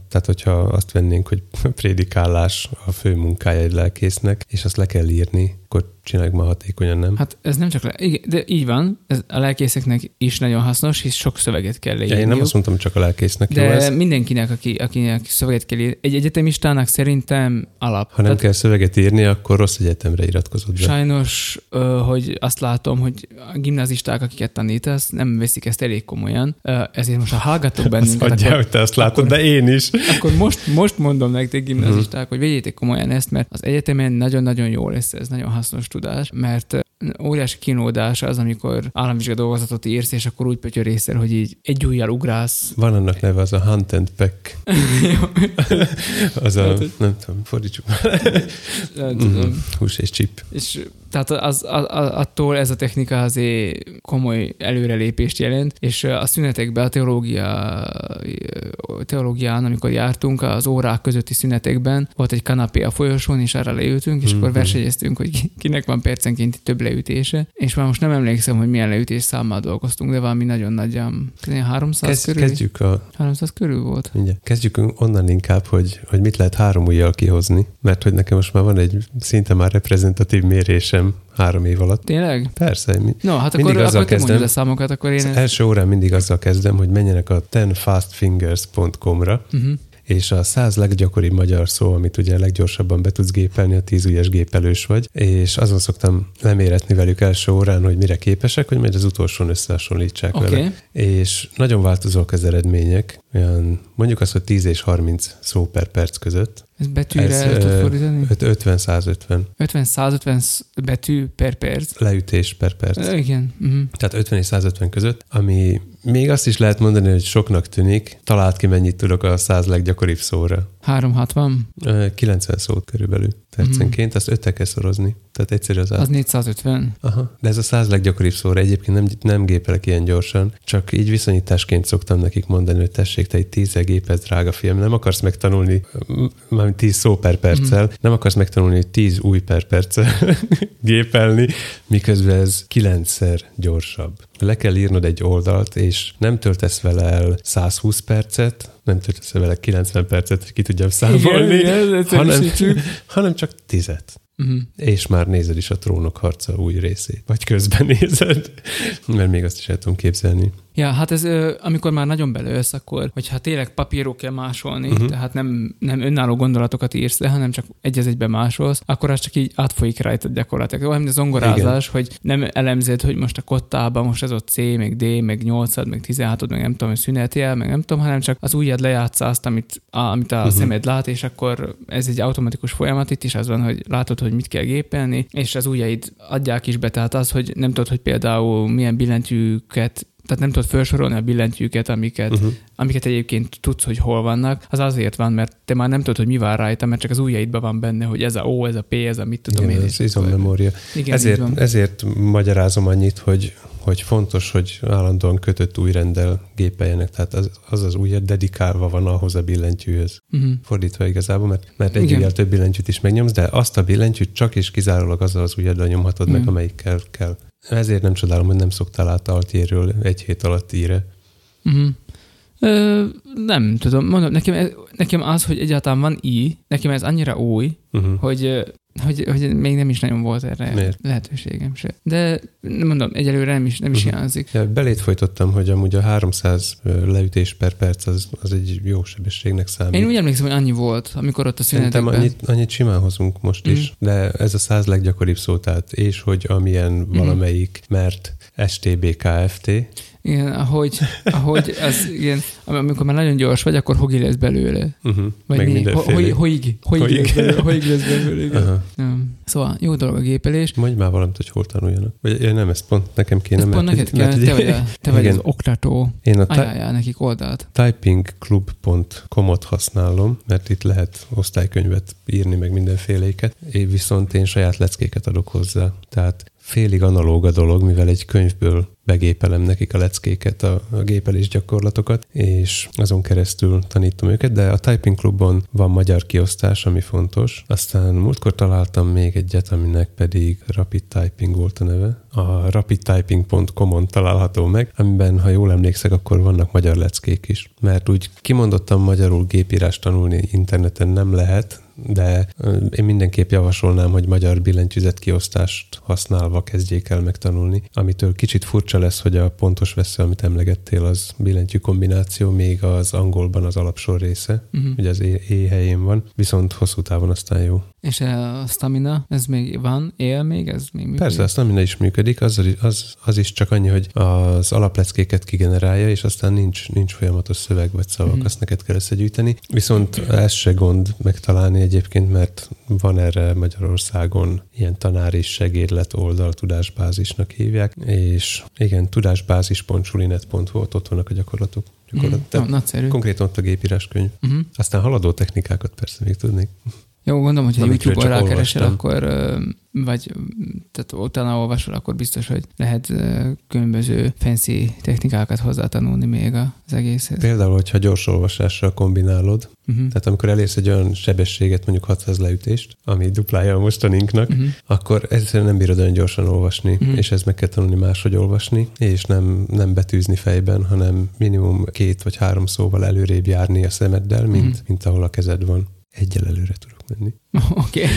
tehát hogyha azt vennénk, hogy prédikálás a fő munkája egy lelkésznek, és azt le kell írni akkor csináljuk ma hatékonyan, nem? Hát ez nem csak, le, igen, de így van, ez a lelkészeknek is nagyon hasznos, hisz sok szöveget kell Ja, leírni. én nem azt mondtam, csak a lelkésznek de jó ez. mindenkinek, aki, akinek szöveget kell írni. Egy egyetemistának szerintem alap. Ha nem Tehát kell szöveget írni, akkor rossz egyetemre iratkozod be. Sajnos, hogy azt látom, hogy a gimnazisták, akiket tanítasz, nem veszik ezt elég komolyan, ezért most ha hallgatok Azt bennünket, adja, akkor, hogy te azt látod, de én is. akkor most, most mondom nektek gimnazisták, Mhm. hogy vegyétek komolyan ezt, mert az egyetemen nagyon-nagyon jó lesz ez, nagyon hasznos tudás, mert óriási kínódás az, amikor államvizsga dolgozatot írsz, és akkor úgy pötyör észre, hogy így egy ujjal ugrálsz. Van annak neve, az a Hunt and Peck. az a, nem tudom, fordítsuk. Nem Mhm. Hús és chip. És tehát az, az, attól ez a technika azért komoly előrelépést jelent, és a szünetekben, a teológia, teológián, amikor jártunk, az órák közötti szünetekben volt egy kanapé a folyosón, és arra leültünk, és akkor Mhm. versenyeztünk, hogy ki- kinek van percenként több leütése, és már most nem emlékszem, hogy milyen leütés számmal dolgoztunk, de valami nagyon nagyján, 300 Kezd, körül, kezdjük a, 300 körül volt. mindjárt, kezdjük onnan inkább, hogy, hogy mit lehet három ujjal kihozni, mert hogy nekem most már van egy szinte már reprezentatív mérésem három év alatt. Tényleg? Persze, mi, No, hát Mindig akkor, azzal akkor te kezdem. a számokat, akkor én... az első órán mindig azzal kezdem, hogy menjenek a tenfastfingers.com-ra, Uh-huh. és a száz leggyakoribb magyar szó, amit ugye leggyorsabban be tudsz gépelni, a tíz ujjas gépelős vagy, és azon szoktam leméretni velük első órán, hogy mire képesek, hogy majd az utolsón összehasonlítsák Oké. vele. És nagyon változók az eredmények, olyan mondjuk azt, hogy 10 és 30 szó per perc között. Ez betűre Ez, el tudod ö, fordítani? 50-150 50-150 betű per perc. leütés per perc. Igen. Uh-huh. Tehát 50 és 150 között, ami még azt is lehet mondani, hogy soknak tűnik. Talált ki, mennyit tudok a 100 leggyakoribb szóra. 360, Ö, 90 szót körülbelül percenként, azt öttel kell szorozni. Tehát egyszerű az át. az 450. Aha. De ez a 100 leggyakoribb szóra egyébként nem, nem gépelek ilyen gyorsan, csak így viszonyításként szoktam nekik mondani, hogy tessék, te egy 10 gépez, drága fiam, nem akarsz megtanulni, mármint 10 szó per perccel, nem akarsz megtanulni 10 új per perccel gépelni, miközben ez kilencszer gyorsabb. Le kell írnod egy oldalt, és nem töltesz vele el 120 percet, nem töltesz vele 90 percet, hogy ki tudjam számolni, Igen, igen, hanem, hanem csak tizet. Uh-huh. És már nézed is a trónok harca új részét. Vagy közben nézed, mert még azt is el tudom képzelni. Ja, hát ez, amikor már nagyon belősz, akkor, hogyha tényleg papírok kell másolni, uh-huh. tehát nem, nem önálló gondolatokat írsz le, hanem csak egy az egybe másolsz, akkor az csak így átfolyik rajtad gyakorlatilag. Olyan, mint a zongorázás, hogy nem elemzed, hogy most a kottában most ez ott C, meg D, meg 8 meg 16 meg nem tudom, hogy szünetél, meg nem tudom, hanem csak az ujjad lejátsza azt, amit a, amit a uh-huh. szemed lát, és akkor ez egy automatikus folyamat, itt is az van, hogy látod, hogy mit kell gépelni, és az ujjaid adják is be, tehát az, hogy nem tudod, hogy például milyen billentyűket tehát nem tudod felsorolni a billentyűket, amiket, uh-huh. Amiket egyébként tudsz, hogy hol vannak, az azért van, mert te már nem tudod, hogy mi vár rajta, mert csak az ujjaidban van benne, hogy ez a O, ez a P, ez a mit tudom Igen, én. ez izommemória. Igen, Ezért, ezért magyarázom annyit, hogy, hogy fontos, hogy állandóan kötött újrenddel gépeljenek, tehát az az, az ujjad dedikálva van ahhoz a billentyűhöz. Uh-huh. Fordítva igazából, mert, mert egy Igen. ujjal több billentyűt is megnyomsz, de azt a billentyűt csak és kizárólag azzal az ujjaddal nyomhatod meg, Igen. amelyikkel kell. Ezért nem csodálom, hogy nem szoktál át altjéről egy hét alatt íre. Uh-huh. Ö, nem tudom, mondom, nekem, nekem az, hogy egyáltalán van I, nekem ez annyira új, Uh-huh. hogy, hogy, hogy még nem is nagyon volt erre Miért? lehetőségem se. De mondom, egyelőre nem is, nem is Mhm. hiányzik. Ja, belét folytottam, hogy amúgy a 300 leütés per perc az, az egy jó sebességnek számít. Én úgy emlékszem, hogy annyi volt, amikor ott a Szerintem szünetekben. annyit, annyit simán hozunk most Mhm. is, de ez a száz leggyakoribb szó, tehát és hogy amilyen valamelyik, mert STB Kft. Igen, ahogy, ahogy az, igen, am- amikor már nagyon gyors vagy, akkor hogi lesz belőle. Uh-huh. Vagy Meg mi? Hoig, hoig, hoig, lesz belőle, hoig lesz belőle, igen. Aha. Nem. Szóval jó dolog a gépelés. Mondj már valamit, hogy hol tanuljanak. Vagy ja, nem, ez pont nekem kéne. Ez pont mert, neked mert kell, te vagy, a, te vagy az oktató. Én a Ajánljál nekik oldalt. typingclub.com-ot használom, mert itt lehet osztálykönyvet írni, meg mindenféléket, én viszont én saját leckéket adok hozzá. Tehát félig analóg a dolog, mivel egy könyvből begépelem nekik a leckéket, a, a gépelés gyakorlatokat, és azon keresztül tanítom őket, de a Typing Clubon van magyar kiosztás, ami fontos. Aztán múltkor találtam még egyet, aminek pedig Rapid Typing volt a neve. A rapidtyping.com-on található meg, amiben, ha jól emlékszek, akkor vannak magyar leckék is. Mert úgy kimondottan magyarul gépírás tanulni interneten nem lehet, de én mindenképp javasolnám, hogy magyar billentyűzet kiosztást használva kezdjék el megtanulni. Amitől kicsit furcsa lesz, hogy a pontos vesző, amit emlegettél, az billentyű kombináció, még az angolban az alapsor része, Uh-huh. ugye az e helyén van, viszont hosszú távon aztán jó. És a stamina, ez még van, él még, ez még működik? Persze, azt nem is működik, az, az, az is csak annyi, hogy az alapleckéket kigenerálja, és aztán nincs, nincs folyamatos szöveg vagy szavak, Mhm. azt neked kell összegyűjteni. Viszont ez se gond megtalálni egyébként, mert van erre Magyarországon ilyen tanár és segédlet oldal, tudásbázisnak hívják, és igen, tudásbázis.sulinet.hu, ott, ott vannak a gyakorlatok. gyakorlat. Mhm. Tehát Jó, nagyszerű. Konkrétan ott a gépíráskönyv. Uh-huh. Aztán haladó technikákat persze még tudnék. Jó, gondolom, hogyha YouTube-on rákeresel, akkor, vagy tehát utána olvasol, akkor biztos, hogy lehet különböző fancy technikákat hozzátanulni még az egészhez. Például, hogyha gyors olvasással kombinálod, Uh-huh. Tehát amikor elérsz egy olyan sebességet, mondjuk 600 leütést, ami duplája a mostaninknak, Uh-huh. akkor egyszerűen nem bírod olyan gyorsan olvasni, Mhm. és ez meg kell tanulni máshogy olvasni, és nem, nem betűzni fejben, hanem minimum két vagy három szóval előrébb járni a szemeddel, mint, Mhm. mint ahol a kezed van. Egyel előre tudok menni. Oké. Okay.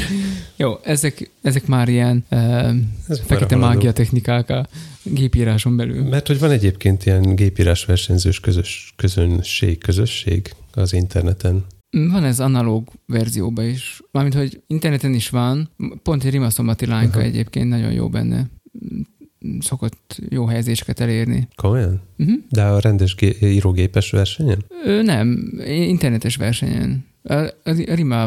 Jó, ezek, ezek már ilyen uh, fekete mágia technikák a gépíráson belül. Mert hogy van egyébként ilyen gépírás versenyzős közös, közönség, közösség az interneten. Van ez analóg verzióban is. Mármint, hogy interneten is van. Pont egy rimaszombati lányka Aha. egyébként nagyon jó benne. Szokott jó helyezéseket elérni. Komolyan? Uh-huh. De a rendes gé- írógépes versenyen? Ö, nem, internetes versenyen.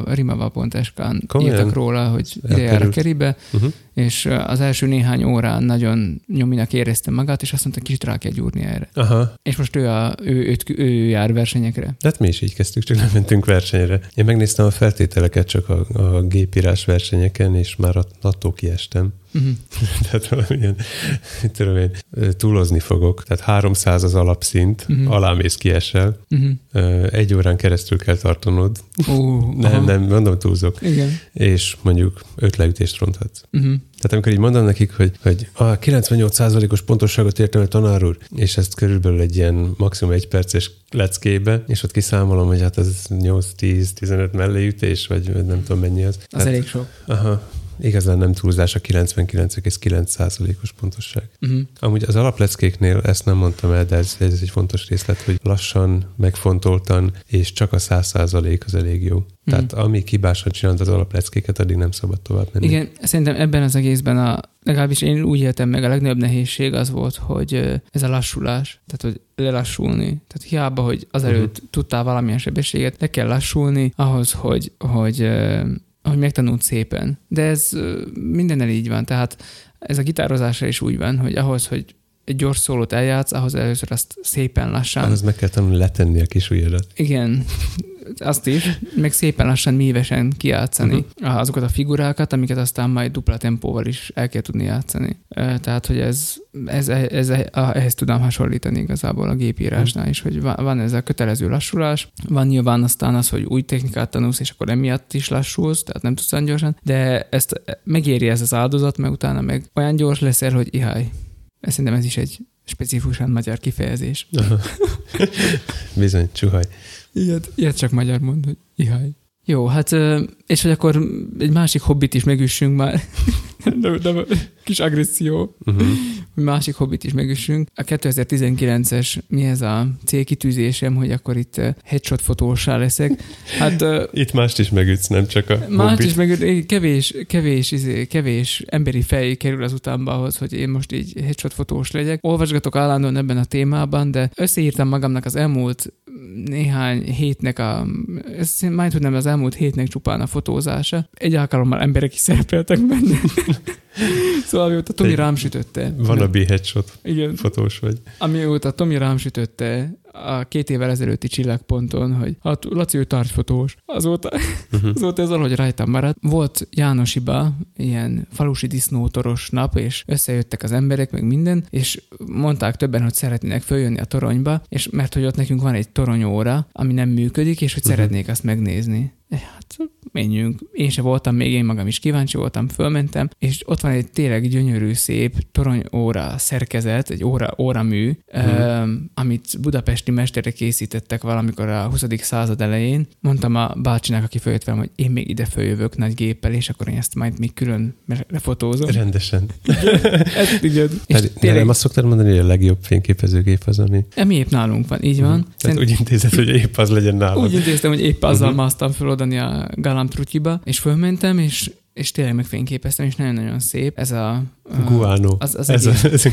Rimava.sk-n írtak róla, hogy ide jár a keribe, Uh-huh. és az első néhány órán nagyon nyominak érezte magát, és azt mondta, kicsit rá kell gyúrni erre. Aha, És most ő, a, ő, őt, ő jár versenyekre. De hát mi is így kezdtük, csak nem mentünk versenyre. Én megnéztem a feltételeket csak a, a gépírás versenyeken, és már att- attól kiestem. Uh-huh. Tehát valamilyen, tudom én, túlozni fogok. Tehát 300 az alapszint, Mhm. uh-huh. alámész kiesel, Uh-huh. Egy órán keresztül kell tartanod. Uh, Nem, nem, mondom túlzok. Igen. És mondjuk öt leütést ronthatsz. Uh-huh. Tehát amikor így mondom nekik, hogy, hogy a 98%-os pontosságot értem el tanár úr, és ezt körülbelül egy ilyen maximum egy perces leckébe, és ott kiszámolom, hogy hát ez 8-10-15 melléütés, vagy vagy nem tudom mennyi az. Az Tehát, elég sok. aha, igazán nem túlzás a 99,9%-os pontosság. Uh-huh. Amúgy az alapleckéknél ezt nem mondtam el, de ez, ez egy fontos részlet, hogy lassan, megfontoltan, és csak a 100% az elég jó. Tehát ami kibásan csinálod az alapleckéket, addig nem szabad tovább menni. Igen, szerintem ebben az egészben a, legalábbis én úgy éltem meg, a legnagyobb nehézség az volt, hogy ez a lassulás, tehát hogy lelassulni. Tehát hiába, hogy azelőtt uh-huh. tudtál valamilyen sebességet, le kell lassulni ahhoz, hogy, hogy, hogy megtanult szépen. De ez mindennel így van, tehát ez a gitározásra is úgy van, hogy ahhoz, hogy egy gyors szólót eljátsz, ahhoz először azt szépen lassan Ahhoz meg kell tanulni letenni a kis ujjadat. igen, azt is, meg szépen lassan mívesen kijátszani uh-huh. azokat a figurákat, amiket aztán majd dupla tempóval is el kell tudni játszani. Tehát, hogy ez, ez, ez, ez ehhez tudom hasonlítani igazából a gépírásnál is, hogy van, ez a kötelező lassulás, van nyilván aztán az, hogy új technikát tanulsz, és akkor emiatt is lassulsz, tehát nem tudsz olyan gyorsan, de ezt megéri ez az áldozat, mert utána meg olyan gyors leszel, hogy ihaj. Szerintem ez is egy specifikusan magyar kifejezés. Bizony, csuhaj. Ilyet, ilyet csak magyar mond, hogy ihaj. Jó, hát és hogy akkor egy másik hobbit is megüssünk már. de, de, kis agresszió. Uh-huh. Másik hobbit is megüssünk. A 2019-es, mi ez a célkitűzésem, hogy akkor itt ö, headshot fotósá leszek. Hát ö, Itt mást is megütsz, nem csak a Más hobbit. is meg kevés, kevés, izé, kevés emberi fej kerül az utánba ahhoz, hogy én most így headshot fotós legyek. Olvasgatok állandóan ebben a témában, de összeírtam magamnak az elmúlt néhány hétnek a, ez majd, hogy nem az elmúlt hétnek csupán a fotózása. Egy alkalommal emberek is szerepeltek benne. szóval mióta Tomi Egy- rám sütötte. Van a B-headshot Igen. fotós vagy. Amióta Tomi rám sütötte a két évvel ezelőtti csillagponton, hogy hát Laci, ő tárgyfotós. Azóta, Uh-huh. azóta ez valahogy rajtam maradt. Volt Jánosiba ilyen falusi disznótoros nap, és összejöttek az emberek, meg minden, és mondták többen, hogy szeretnének följönni a toronyba, és mert hogy ott nekünk van egy toronyóra, ami nem működik, és hogy Mhm. szeretnék azt megnézni. Hát menjünk. Én se voltam még, én magam is kíváncsi voltam, fölmentem, és ott van egy tényleg gyönyörű, szép toronyóra szerkezet, egy óra, óramű, hmm. amit budapesti mesterek készítettek valamikor a 20. század elején. Mondtam a bácsinak, aki följött velem, hogy én még ide följövök nagy géppel, és akkor én ezt majd még külön lefotózom. Rendesen. Ezt igen. És tényleg... Nem azt szoktad mondani, hogy a legjobb fényképezőgép az, ami... Emi épp nálunk van, így van. Mhm. Tehát úgy intézed, hogy épp az legyen nálad. Úgy intéztem, hogy épp azzal uh-huh. másztam föl odani a Galamtrutyiba, és fölmentem, és és tényleg megfényképeztem, és nagyon-nagyon szép. Ez a... Guano. Az, az ez egyik... a, ez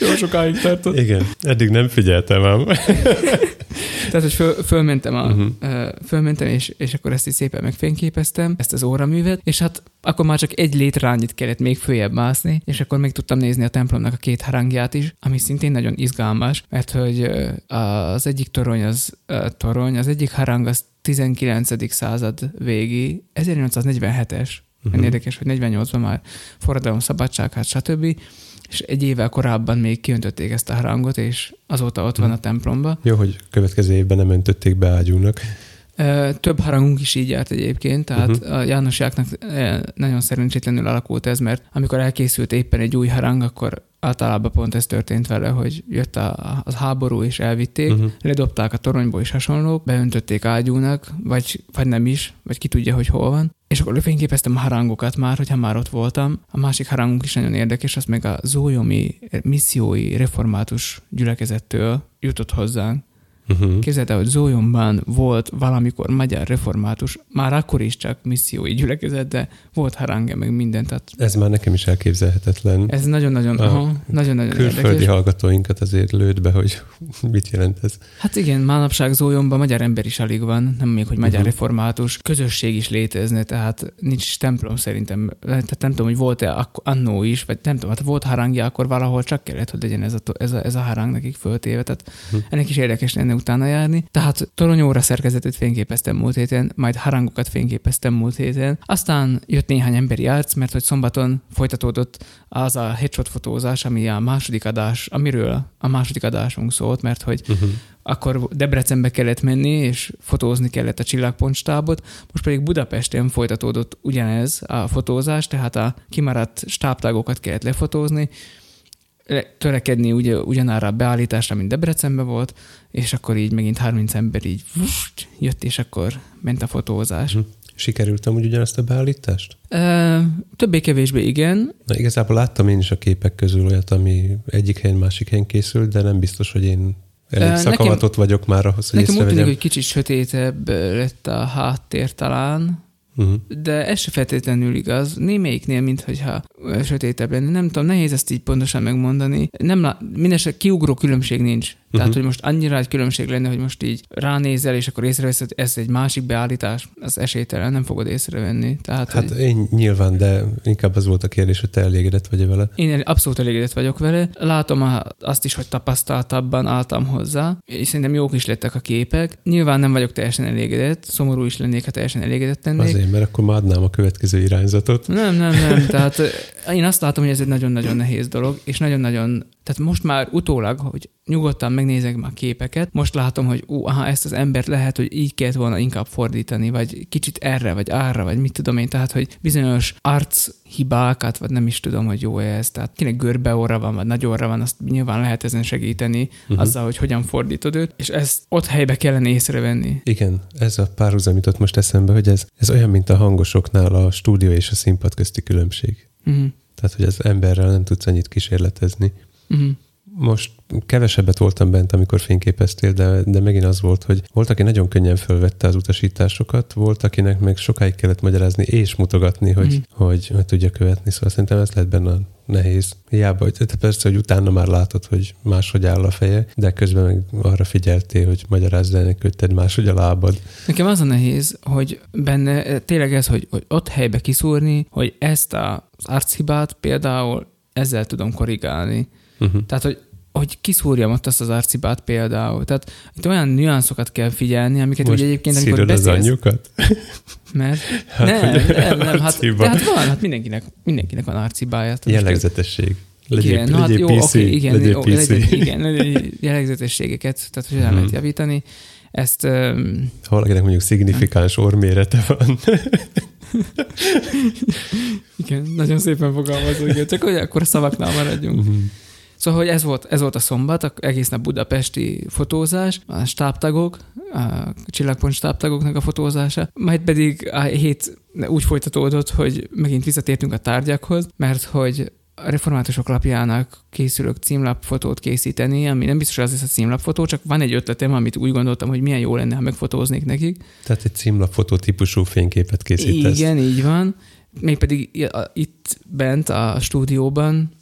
Jó sokáig tartott. Igen, eddig nem figyeltem ám. Tehát, hogy föl, fölmentem, a, uh-huh. fölmentem és, és akkor ezt is szépen megfényképeztem, ezt az óraművet, és hát akkor már csak egy létrányit kellett még följebb mászni, és akkor még tudtam nézni a templomnak a két harangját is, ami szintén nagyon izgalmas, mert hogy az egyik torony az torony, az egyik harang az 19. század végi, 1847-es, uh-huh. érdekes, hogy 48-ban már forradalom, szabadság, hát stb. És egy évvel korábban még kiöntötték ezt a harangot, és azóta ott van a templomba. Jó, hogy következő évben nem öntötték be ágyúnak. Több harangunk is így járt egyébként, tehát uh-huh. a Jánosjáknak nagyon szerencsétlenül alakult ez, mert amikor elkészült éppen egy új harang, akkor általában pont ez történt vele, hogy jött a, a háború és elvitték, uh-huh. ledobták a toronyból és hasonlók, beöntötték ágyúnak, vagy, vagy nem is, vagy ki tudja, hogy hol van. És akkor lefényképeztem a harangokat már, hogyha már ott voltam. A másik harangunk is nagyon érdekes, az meg a zójomi missziói református gyülekezettől jutott hozzánk. Uh-huh. Képzeld el, hogy Zólyomban volt valamikor magyar református, már akkor is csak missziói gyülekezet, de volt harange, meg minden. Tehát ez már nekem is elképzelhetetlen. Ez nagyon-nagyon, aha, nagyon-nagyon Külföldi érdekes. hallgatóinkat azért lőd be, hogy mit jelent ez. Hát igen, manapság Zólyomban magyar ember is alig van, nem még, hogy magyar uh-huh. református közösség is létezne, tehát nincs templom szerintem. Tehát nem tudom, hogy volt-e annó is, vagy nem tudom, hát volt harangja, akkor valahol csak kellett, hogy legyen ez a, ez a, ez a harang nekik föltéve. Tehát uh-huh. ennek is érdekes lenne utána járni. Tehát toronyóra szerkezetet fényképeztem múlt héten, majd harangokat fényképeztem múlt héten. Aztán jött néhány emberi arc, mert hogy szombaton folytatódott az a headshot fotózás, ami a második adás, amiről a második adásunk szólt, mert hogy uh-huh akkor Debrecenbe kellett menni, és fotózni kellett a csillagpontstábot, most pedig Budapesten folytatódott ugyanez a fotózás, tehát a kimaradt stábtágokat kellett lefotózni, törekedni ugye, ugyanára a beállításra, mint Debrecenben volt, és akkor így megint 30 ember így vust, jött, és akkor ment a fotózás. Hm. Sikerült amúgy ugyanazt a beállítást? Többé-kevésbé igen. Na, igazából láttam én is a képek közül olyat, ami egyik helyen, másik helyen készült, de nem biztos, hogy én elég szakavatott nekem, vagyok már ahhoz, hogy Nekem úgy tűnik, hogy kicsit sötétebb lett a háttér talán, Uh-huh. De ez se feltétlenül igaz. Némelyiknél, mintha sötétebb lenne. Nem tudom, nehéz ezt így pontosan megmondani. Nem lá... Mindenesetre kiugró különbség nincs. Uh-huh. Tehát, hogy most annyira egy különbség lenne, hogy most így ránézel, és akkor észreveszed, ez egy másik beállítás, az esélytelen, nem fogod észrevenni. Tehát, hát hogy... én nyilván, de inkább az volt a kérdés, hogy te elégedett vagy vele. Én abszolút elégedett vagyok vele. Látom azt is, hogy tapasztaltabban álltam hozzá, és szerintem jók is lettek a képek. Nyilván nem vagyok teljesen elégedett, szomorú is lennék, ha teljesen elégedett lennék. Azért, mert akkor már adnám a következő irányzatot. Nem, nem, nem. Tehát én azt látom, hogy ez egy nagyon-nagyon nehéz dolog, és nagyon-nagyon tehát most már utólag, hogy nyugodtan megnézek már képeket, most látom, hogy ú, aha, ezt az embert lehet, hogy így kellett volna inkább fordítani, vagy kicsit erre, vagy arra, vagy mit tudom én, tehát, hogy bizonyos arc hibákat, vagy nem is tudom, hogy jó ez, tehát kinek görbe orra van, vagy nagy orra van, azt nyilván lehet ezen segíteni, uh-huh. azzal, hogy hogyan fordítod őt, és ezt ott helybe kellene észrevenni. Igen, ez a párhuzam jutott most eszembe, hogy ez, ez olyan, mint a hangosoknál a stúdió és a színpad közti különbség. Uh-huh. Tehát, hogy az emberrel nem tudsz annyit kísérletezni. Uh-huh. Most kevesebbet voltam bent, amikor fényképeztél, de, de megint az volt, hogy volt, aki nagyon könnyen felvette az utasításokat, volt, akinek meg sokáig kellett magyarázni és mutogatni, hogy, mm. hogy, hogy tudja követni. Szóval szerintem ez lehet benne nehéz. Hiába, hogy te persze, hogy utána már látod, hogy máshogy áll a feje, de közben meg arra figyeltél, hogy magyarázd el neki, hogy tedd máshogy a lábad. Nekem az a nehéz, hogy benne tényleg ez, hogy, hogy ott helybe kiszúrni, hogy ezt az archibát például ezzel tudom korrigálni. Uh-huh. Tehát, hogy hogy kiszúrjam ott azt az arcibát például. Tehát itt olyan nüanszokat kell figyelni, amiket Most ugye egyébként, amikor beszélsz... az anyjukat? Mert hát, nem, nem, nem, hát, de hát van, hát mindenkinek, mindenkinek van arcibája. Jellegzetesség. Legyél, igen, no, hát legyél jó, PC, oké, igen, legyél jó, PC. legyen, igen, legyen jellegzetességeket, tehát hogy el Mhm. lehet javítani. Ezt um, Ha valakinek mondjuk szignifikáns ormérete van, igen, nagyon szépen fogalmazó, igen, csak hogy akkor a szavaknál maradjunk. Mhm. Szóval, hogy ez volt, ez volt a szombat, a egész nap budapesti fotózás, a stábtagok, a csillagpont stábtagoknak a fotózása, majd pedig a hét úgy folytatódott, hogy megint visszatértünk a tárgyakhoz, mert hogy a reformátusok lapjának készülök címlapfotót készíteni, ami nem biztos, hogy az lesz a címlapfotó, csak van egy ötletem, amit úgy gondoltam, hogy milyen jó lenne, ha megfotóznék nekik. tehát egy címlapfotó típusú fényképet készítesz. Igen, így van. Mégpedig itt bent a stúdióban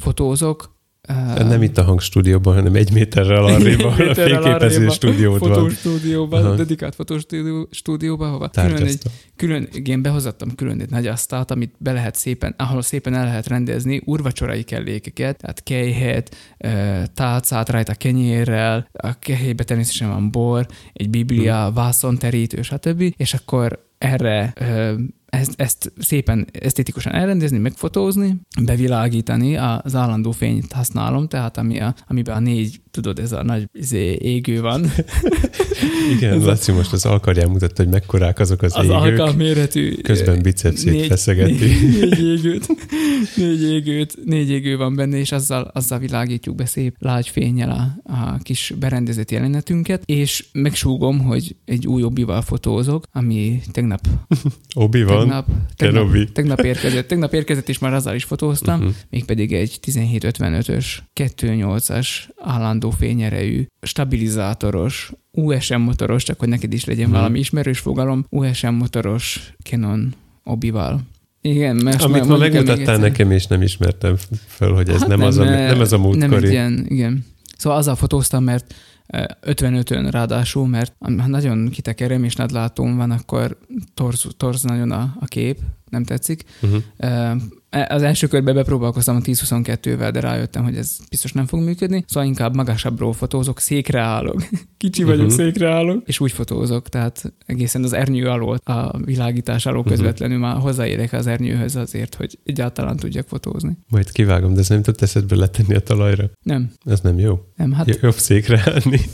fotózok. Uh, Nem itt a hangstúdióban, hanem egy méterrel arrébb, a fényképező arrébb a stúdiód van. Fotostúdióban, Aha. dedikált fotostúdió, stúdióban, hova külön egy, külön, igen, behozattam külön egy nagy asztalt, amit be lehet szépen, ahol szépen el lehet rendezni urvacsorai kellékeket, tehát kejhet, ö, tálcát rajta kenyérrel, a kejhébe természetesen van bor, egy biblia, Hmm. vászonterítő, stb. És akkor erre ö, ezt, ezt szépen esztétikusan elrendezni, megfotózni, bevilágítani, az állandó fényt használom, tehát ami a, amiben a négy, tudod, ez a nagy izé, égő van, Igen, Laci most az alkarján mutatta, hogy mekkorák azok az, az égők. alkalméretű Közben bicepsét négy- feszegeti. Négy, négy égőt, négy égőt, négy égő van benne, és azzal, azzal világítjuk be szép lágy fényel a, a kis berendezett jelenetünket, és megsúgom, hogy egy új obbival fotózok, ami tegnap, Obi van. tegnap, Kenobi. tegnap, tegnap érkezett, tegnap érkezett, és már azzal is fotóztam, Uh-huh. mégpedig egy 1755-ös, 2.8-as állandó fényerejű, stabilizátoros, USM motoros, csak hogy neked is legyen Mhm. valami ismerős fogalom, USM motoros Canon obival. Igen, mert Amit ma megmutattál nekem, és nem ismertem föl, hogy ez Hát nem, az, ami, mert nem az a Nem múltkori. egy ilyen, igen. Szóval azzal fotóztam, mert 55-ön ráadásul, mert ha nagyon kitekerem és nagylátóm van, akkor torz, torz nagyon a, a kép, nem tetszik. Uh-huh. Az első körben bepróbálkoztam a 10-22-vel, de rájöttem, hogy ez biztos nem fog működni, szóval inkább magasabbról fotózok, székre állok. Kicsi vagyok, Mhm. székre állok, és úgy fotózok, tehát egészen az ernyő alól, a világítás alól Mhm. közvetlenül már hozzáérek az ernyőhöz azért, hogy egyáltalán tudjak fotózni. Majd kivágom, de ez nem jutott eszedbe letenni a talajra. Nem, Ez nem jó. nem, Hát... Jobb székre állni.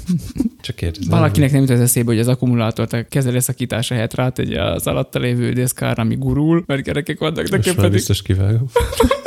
Csak kérdezem. Valakinek nem jut az eszébe, hogy az akkumulátort a kezelőszakítás helyett rátegye az alatta lévő deszkára, ami gurul, mert kerekek vannak, nekem pedig, biztos kivágom.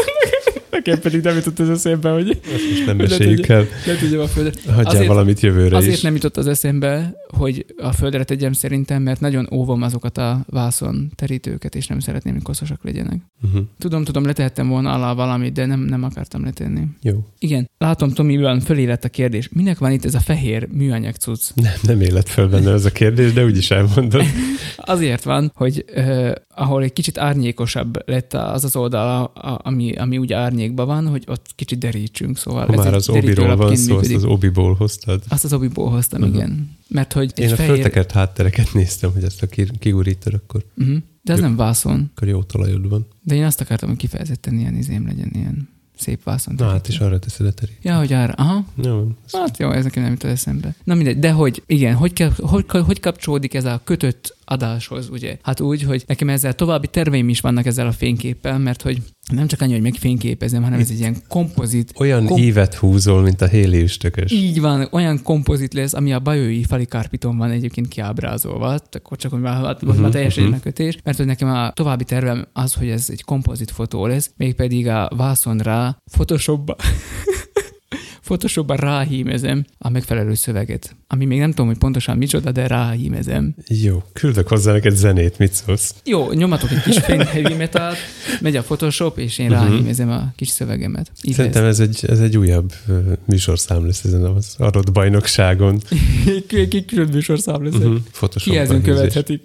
nekem pedig nem jutott az eszembe, hogy Ezt most nem meséljük el. ne tudjam a földre. Hagyjál Azért- valamit jövőre Azért is. nem jutott az eszembe, hogy a földre tegyem szerintem, mert nagyon óvom azokat a vászon terítőket, és nem szeretném, hogy koszosak legyenek. Uh-huh. Tudom, tudom, letehettem volna alá valamit, de nem, nem akartam letenni. Jó. Igen, látom, Tomiban fölé lett a kérdés. Minek van itt ez a fehér műanyag cucc? Nem, nem élet fel benne ez a kérdés, de úgyis elmondod. Azért van, hogy uh, ahol egy kicsit árnyékosabb lett az az oldal, a, a, ami, ami ugye árnyékban van, hogy ott kicsit derítsünk, szóval Ha ez már egy az obiról van szó, azt működik. az obiból hoztad. Azt az obiból hoztam, Mhm. igen. Mert hogy egy Én a fehér... föltekert háttereket néztem, hogy ezt a ki- kigurítod, akkor, Uh-huh. De ez Jó. nem vászon. akkor jó talajod van. De én azt akartam, hogy kifejezetten ilyen izém legyen, ilyen szép vászon. Na hát is arra teszed a terét. Ja, hogy arra. Aha. Jó, Hát jó, ez nekem nem jutott eszembe. Na mindegy, de hogy, igen, hogy, kell, hogy, hogy kapcsolódik ez a kötött adáshoz, ugye? Hát úgy, hogy nekem ezzel további terveim is vannak ezzel a fényképpel, mert hogy nem csak annyi, hogy megfényképezem, hanem ez egy ilyen kompozit. olyan Kom- ívet húzol, mint a héli üstökös. Így van, olyan kompozit lesz, ami a bajói falikárpiton van egyébként kiábrázolva, akkor csak, hogy már, hát, most már Mhm, teljesen mhm. uh-huh. kötés, mert hogy nekem a további tervem az, hogy ez egy kompozit fotó lesz, mégpedig a vászonra Photoshopba Photoshopba ráhímezem a megfelelő szöveget, ami még nem tudom, hogy pontosan micsoda, de ráhímezem. Jó, küldök hozzá neked zenét, mit szólsz? Jó, nyomatok egy kis fény heavy metal, megy a Photoshop, és én Mhm. ráhímezem a kis szövegemet. Így Szerintem ez egy, ez egy újabb műsorszám lesz ezen az adott bajnokságon. Egy külön műsorszám lesz. Uh-huh. Photoshop Kijelzőn követhetik.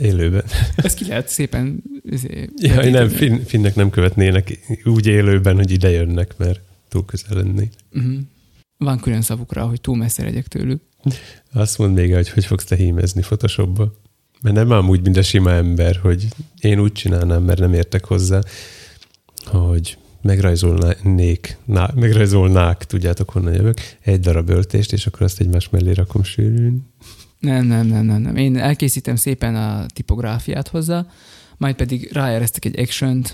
Élőben. Ezt ki lehet szépen... izé, Ja, nem, finnek nem követnének úgy élőben, hogy ide jönnek, mert túl közel lennék. Uh-huh. Van külön szavukra, hogy túl messze legyek tőlük. Azt mondd még hogy hogy fogsz te hímezni Photoshopba. Mert nem ám úgy, mint a sima ember, hogy én úgy csinálnám, mert nem értek hozzá, hogy megrajzolnék, ná, megrajzolnák, tudjátok honnan jövök, egy darab öltést, és akkor azt egymás mellé rakom sűrűn. Nem, nem, nem, nem, nem. Én elkészítem szépen a tipográfiát hozzá, majd pedig ráeresztek egy action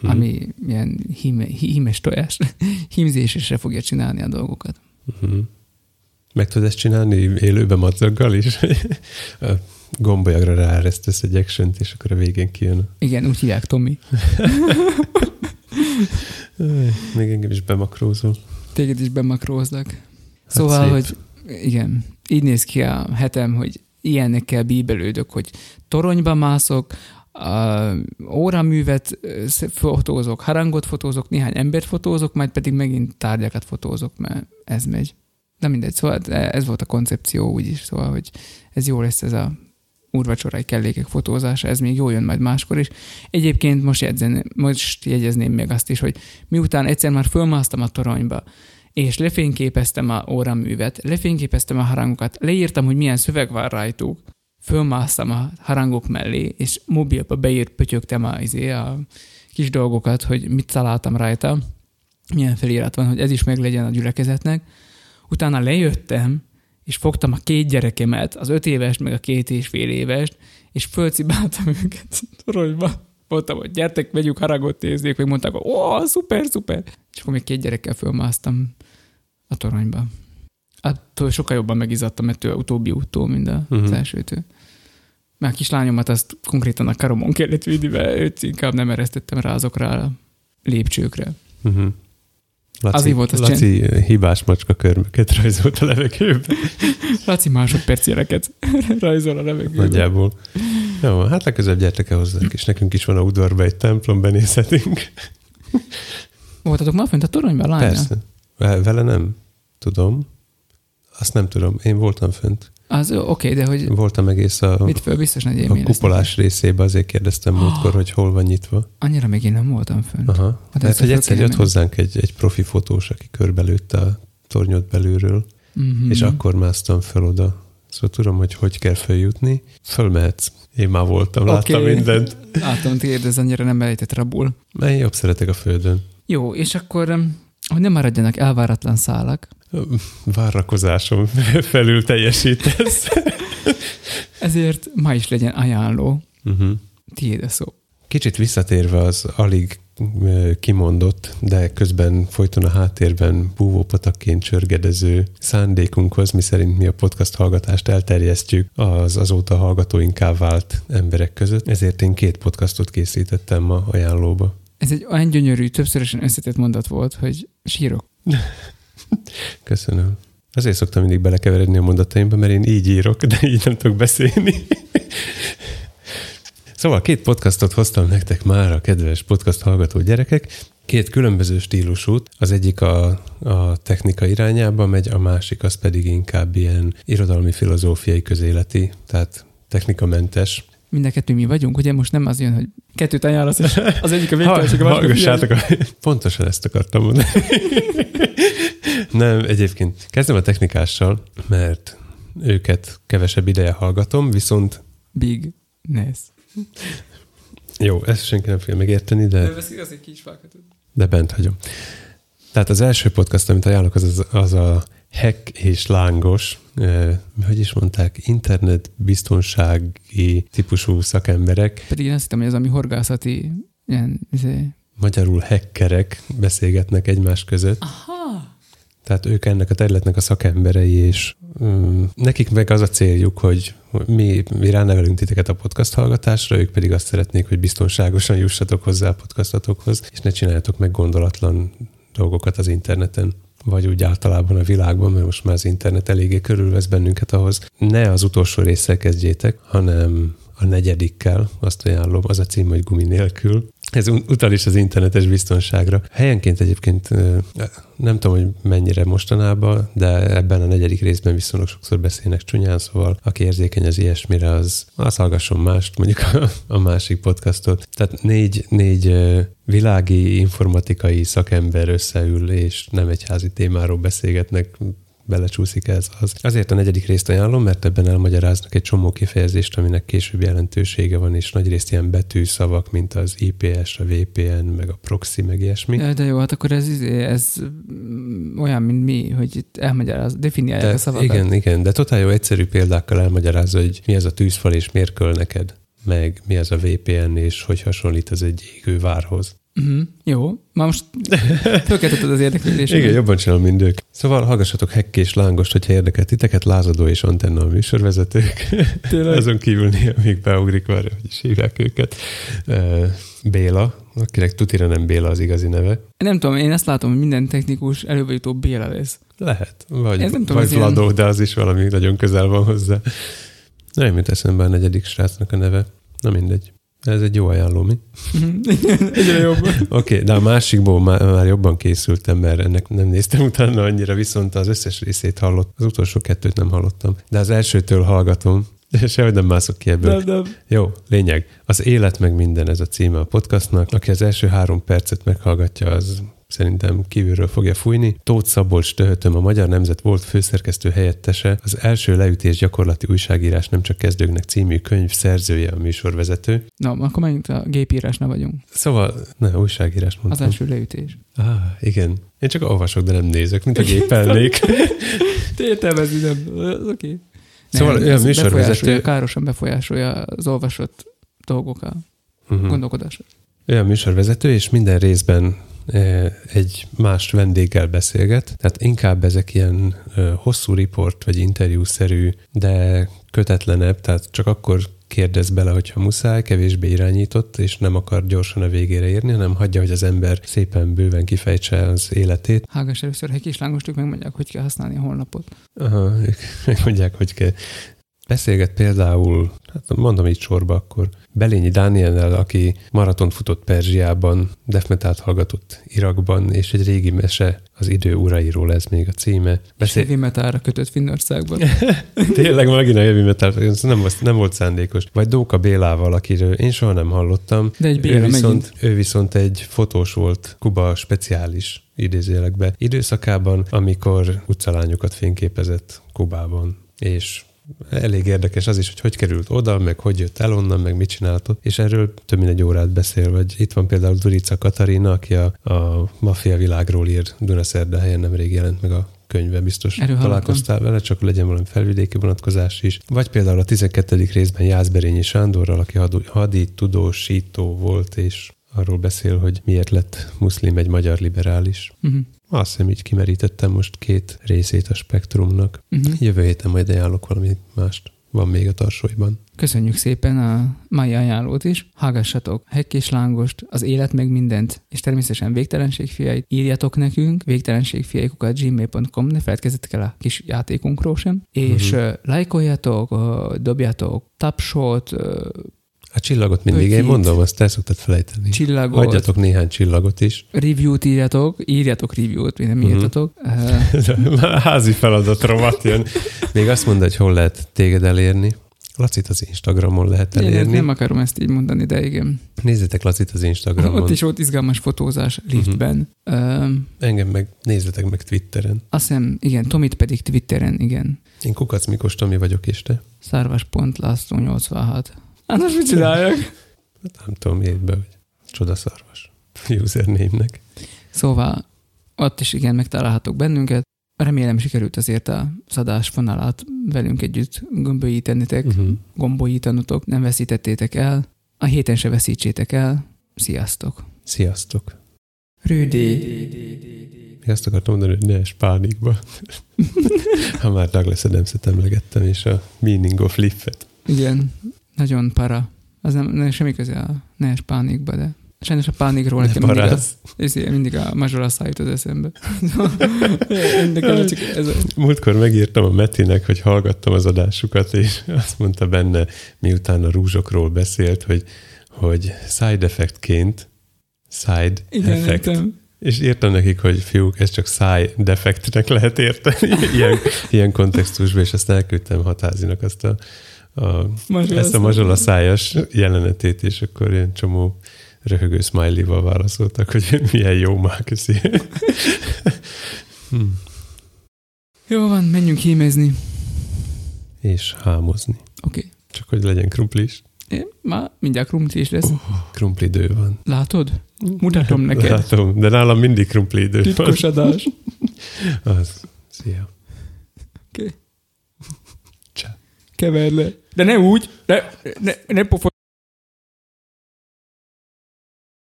hmm. ami ilyen híme, hímes tojás, hímzésre fogja csinálni a dolgokat. Uh-huh. Meg tudod ezt csinálni élőben madzaggal is? a gombolyagra ráeresztesz egy action és akkor a végén kijön. Igen, úgy hívják Tomi. Még engem is bemakrózol. Téged is bemakróznak. Hát szóval, szép. hogy igen, így néz ki a hetem, hogy ilyenekkel bíbelődök, hogy toronyba mászok, a óraművet fotózok, harangot fotózok, néhány embert fotózok, majd pedig megint tárgyakat fotózok, mert ez megy. De mindegy, szóval ez volt a koncepció úgyis, szóval, hogy ez jó lesz ez a úrvacsorai kellékek fotózása, ez még jó jön majd máskor is. Egyébként most, jegyzen, most jegyezném még azt is, hogy miután egyszer már fölmásztam a toronyba, és lefényképeztem a óraművet, lefényképeztem a harangokat, leírtam, hogy milyen szöveg van rajtuk, fölmásztam a harangok mellé, és mobilba beírt pötyögtem a, izé, a kis dolgokat, hogy mit találtam rajta, milyen felirat van, hogy ez is meglegyen a gyülekezetnek. Utána lejöttem, és fogtam a két gyerekemet, az öt évest, meg a két és fél évest, és fölcibáltam őket toronyba. Mondtam, hogy gyertek, vegyük haragot nézzék, vagy mondták, hogy ó, szuper, szuper. És akkor még két gyerekkel fölmásztam a toronyba. Attól sokkal jobban megizadtam ettől utóbbi úttól, mint az uh-huh. elsőtől. Mert a kislányomat azt konkrétan a karomon kellett vinni, mert őt inkább nem eresztettem rá azokra a lépcsőkre. Uh-huh. Laci, Azért volt az Laci csend... hibás macska körmöket rajzolt a levegőben. Laci másodpercjeleket rajzol a levegőben. Nagyjából. Jó, hát legközelebb gyertek el hozzánk, és nekünk is van a udvarban egy templom, benézhetünk. Voltatok már fönt a toronyban, lánya? Persze. Vele nem. Tudom. Azt nem tudom. Én voltam fönt. Az oké, okay, de hogy... Voltam egész a, mit föl, biztos nagy a kupolás részébe, azért kérdeztem oh, múltkor, hogy hol van nyitva. Annyira még én nem voltam fönt. Aha. Hát Mert hogy egyszer jött hozzánk egy, egy profi fotós, aki körbelőtte a tornyot belülről, uh-huh. és akkor másztam fel oda. Szóval tudom, hogy hogy kell feljutni. Fölmehetsz. Én már voltam, okay. láttam mindent. Látom, tiéd ez annyira nem elejtett rabul. Mert én jobb szeretek a földön. Jó, és akkor, hogy nem maradjanak elváratlan szálak, várakozásom felül teljesítesz. Ezért ma is legyen ajánló. Uh-huh. Tiéd a szó. Kicsit visszatérve az alig kimondott, de közben folyton a háttérben búvópatakként csörgedező szándékunkhoz, mi szerint mi a podcast hallgatást elterjesztjük az azóta hallgatóinká vált emberek között. Ezért én két podcastot készítettem ma ajánlóba. Ez egy olyan gyönyörű, többszörösen összetett mondat volt, hogy sírok. Köszönöm. Azért szoktam mindig belekeveredni a mondataimba, mert én így írok, de így nem tudok beszélni. Szóval két podcastot hoztam nektek már a kedves podcast hallgató gyerekek. Két különböző stílusút, az egyik a, a technika irányába megy, a másik az pedig inkább ilyen irodalmi filozófiai közéleti, tehát technikamentes. Mind a kettő mi vagyunk, ugye most nem az jön, hogy kettőt ajánlasz, és az egyik a végtelenség, a másik a Pontosan ezt akartam mondani. Nem, egyébként kezdem a technikással, mert őket kevesebb ideje hallgatom, viszont... Big Ness. Jó, ezt senki nem fél megérteni, de... De veszik az egy kis De bent hagyom. Tehát az első podcast, amit ajánlok, az, az, az a hack és lángos, hogy is mondták, internet biztonsági típusú szakemberek. Pedig én azt hittem, hogy az, ami horgászati ilyen, izé... Magyarul hackerek beszélgetnek egymás között. Aha. Tehát ők ennek a területnek a szakemberei, és um, nekik meg az a céljuk, hogy mi, mi ránevelünk titeket a podcast hallgatásra, ők pedig azt szeretnék, hogy biztonságosan jussatok hozzá a podcastotokhoz, és ne csináljatok meg gondolatlan dolgokat az interneten vagy úgy általában a világban, mert most már az internet eléggé körülvesz bennünket ahhoz. Ne az utolsó résszel kezdjétek, hanem a negyedikkel, azt ajánlom, az a cím, hogy gumi nélkül. Ez utal is az internetes biztonságra. Helyenként egyébként nem tudom, hogy mennyire mostanában, de ebben a negyedik részben viszonylag sokszor beszélnek csúnyán, szóval aki érzékeny az ilyesmire, az, az hallgasson mást, mondjuk a, a másik podcastot. Tehát négy, négy világi informatikai szakember összeül, és nem egy házi témáról beszélgetnek belecsúszik ez az. Azért a negyedik részt ajánlom, mert ebben elmagyaráznak egy csomó kifejezést, aminek később jelentősége van, és nagyrészt ilyen betűszavak, mint az IPS, a VPN, meg a proxy, meg ilyesmi. De, jó, hát akkor ez, ez olyan, mint mi, hogy itt elmagyaráz, definiálják a szavakat. Igen, igen, de totál jó egyszerű példákkal elmagyarázza, hogy mi az a tűzfal, és miért köl neked, meg mi az a VPN, és hogy hasonlít az egy égő várhoz. Uh-huh. Jó, már most fölkeltetted az érdeklődésemet. Igen, jobban csinálom, mint ők. Szóval hallgassatok Hekk és Lángost, hogyha érdekel titeket, Lázadó és Antenna a műsorvezetők. Tényleg? Azon kívül néha még beugrik, várja, hogy is hívják őket. Béla, akinek tutira nem Béla az igazi neve. Nem tudom, én ezt látom, hogy minden technikus előbb utóbb Béla lesz. Lehet. Vagy, Ez nem tudom, vagy ez ilyen- Vladó, de az is valami nagyon közel van hozzá. Nem jut eszembe a negyedik srácnak a neve. Na mindegy. Ez egy jó ajánló, mi? Egyre jobb. Oké, okay, de a másikból már, már jobban készültem, mert ennek nem néztem utána annyira, viszont az összes részét hallott. Az utolsó kettőt nem hallottam. De az elsőtől hallgatom, sehogy nem mászok ki ebből. Nem, nem. Jó, lényeg. Az élet meg minden ez a címe a podcastnak. Aki az első három percet meghallgatja, az szerintem kívülről fogja fújni. Tóth Szabolcs Töhötöm, a Magyar Nemzet volt főszerkesztő helyettese, az első leütés gyakorlati újságírás nem csak kezdőknek című könyv szerzője, a műsorvezető. Na, akkor megint a gépírásnál vagyunk. Szóval, ne, újságírás Az mondtam. első leütés. Ah, igen. Én csak olvasok, de nem nézek, mint a gépelnék. Te értelmezni nem. Az oké. Okay. Szóval ő a ez műsorvezető- károsan befolyásolja az olvasott dolgok a uh-huh. gondolkodásra. Ő a műsorvezető, és minden részben egy más vendéggel beszélget, tehát inkább ezek ilyen hosszú riport vagy interjúszerű, de kötetlenebb, tehát csak akkor kérdez bele, hogyha muszáj, kevésbé irányított, és nem akar gyorsan a végére érni, hanem hagyja, hogy az ember szépen bőven kifejtse az életét. Hágás először egy kis lángostuk megmondják, hogy kell használni a honlapot. Aha, ők megmondják, hogy kell. Beszélget például, hát mondom így sorba akkor, Belényi Dániellel, aki maratont futott Perzsiában, death metalt hallgatott Irakban, és egy régi mese az idő urairól ez még a címe. És Beszél... heavy metalra kötött Finnországban. Tényleg megint a heavy metal, nem, volt- nem volt szándékos. Vagy Dóka Bélával, akiről én soha nem hallottam. De egy ő, Béla viszont, megint. ő viszont egy fotós volt Kuba speciális idézőjelekbe időszakában, amikor utcalányokat fényképezett Kubában. És elég érdekes az is, hogy hogy került oda, meg hogy jött el onnan, meg mit csinált és erről több mint egy órát beszél, vagy itt van például Durica Katarina, aki a, a maffia világról ír Dunaszerda helyen nemrég jelent meg a könyve, biztos Erről hallottam. találkoztál vele, csak legyen valami felvidéki vonatkozás is. Vagy például a 12. részben Jászberényi Sándorral, aki hadi, hadi tudósító volt, és arról beszél, hogy miért lett muszlim egy magyar liberális. Uh-huh. Azt hiszem, így kimerítettem most két részét a spektrumnak. Uh-huh. Jövő héten majd ajánlok valami mást. Van még a tarsóiban. Köszönjük szépen a mai ajánlót is. Hallgassatok Hekk és Lángost, az élet meg mindent, és természetesen végtelenség fiait. Írjatok nekünk, végtelenségfiaikukat gmail.com, ne feledkezzetek el a kis játékunkról sem. És Mhm. uh, lájkoljatok, dobjatok tapsot, A csillagot mindig én mondom, azt el szoktad felejteni. csillagot, Adjatok néhány csillagot is. review-t írjatok, írjatok review-t, nem Mhm. írtatok. Uh, Házi feladat rovat jön. Még azt mondd, hogy hol lehet téged elérni. Lacit az Instagramon lehet én elérni. nem akarom ezt így mondani, de igen. Nézzétek Lacit az Instagramon. Ott is volt izgalmas fotózás liftben. Uh, Engem meg nézzetek meg Twitteren. azt hiszem, igen, Tomit pedig Twitteren, igen. Én Kukac Mikos Tomi vagyok, és te? Szarvas.lászló86. Hát most mit csináljak? Hát nem tudom, írd be, hogy csodaszarvas username-nek. Szóval ott is igen, megtalálhatok bennünket. Remélem sikerült azért a szadás fonalát velünk együtt gömbölyítenitek, uh-huh. Uh-huh. gombolítanotok, nem veszítettétek el. A héten se veszítsétek el. Sziasztok! Sziasztok! Rüdi! Azt akartam mondani, hogy ne es pánikba. ha már Douglas Adams-et emlegettem, és a Meaning of Life-et. Igen, nagyon para. Az nem, nem semmi köze a nehes pánikba, de sajnos a pánikról Ne nekem mindig, a, ezért mindig a mazsola jut az eszembe. Nekem csak ez a, Múltkor megírtam a Metinek, hogy hallgattam az adásukat, és azt mondta benne, miután a rúzsokról beszélt, hogy, hogy side effectként, side igen, effect. értem. És írtam nekik, hogy fiúk, ez csak száj defektnek lehet érteni ilyen, ilyen kontextusban, és azt elküldtem hatázinak azt a, a Mazsola ezt a mazsola szájas jelenetét, és akkor ilyen csomó röhögő smiley-val válaszoltak, hogy milyen jó már, köszi. hm. Jó van, menjünk hímezni. És hámozni. Oké. Okay. Csak hogy legyen krumpli is. Én Már mindjárt krumpli is lesz. Krumplidő van. Látod? Mutatom neked. Látom, de nálam mindig krumplidő van. Titkos adás. Az. Szia. Oké. Csá. Kever le. De ne úgy, ne, ne, ne pofon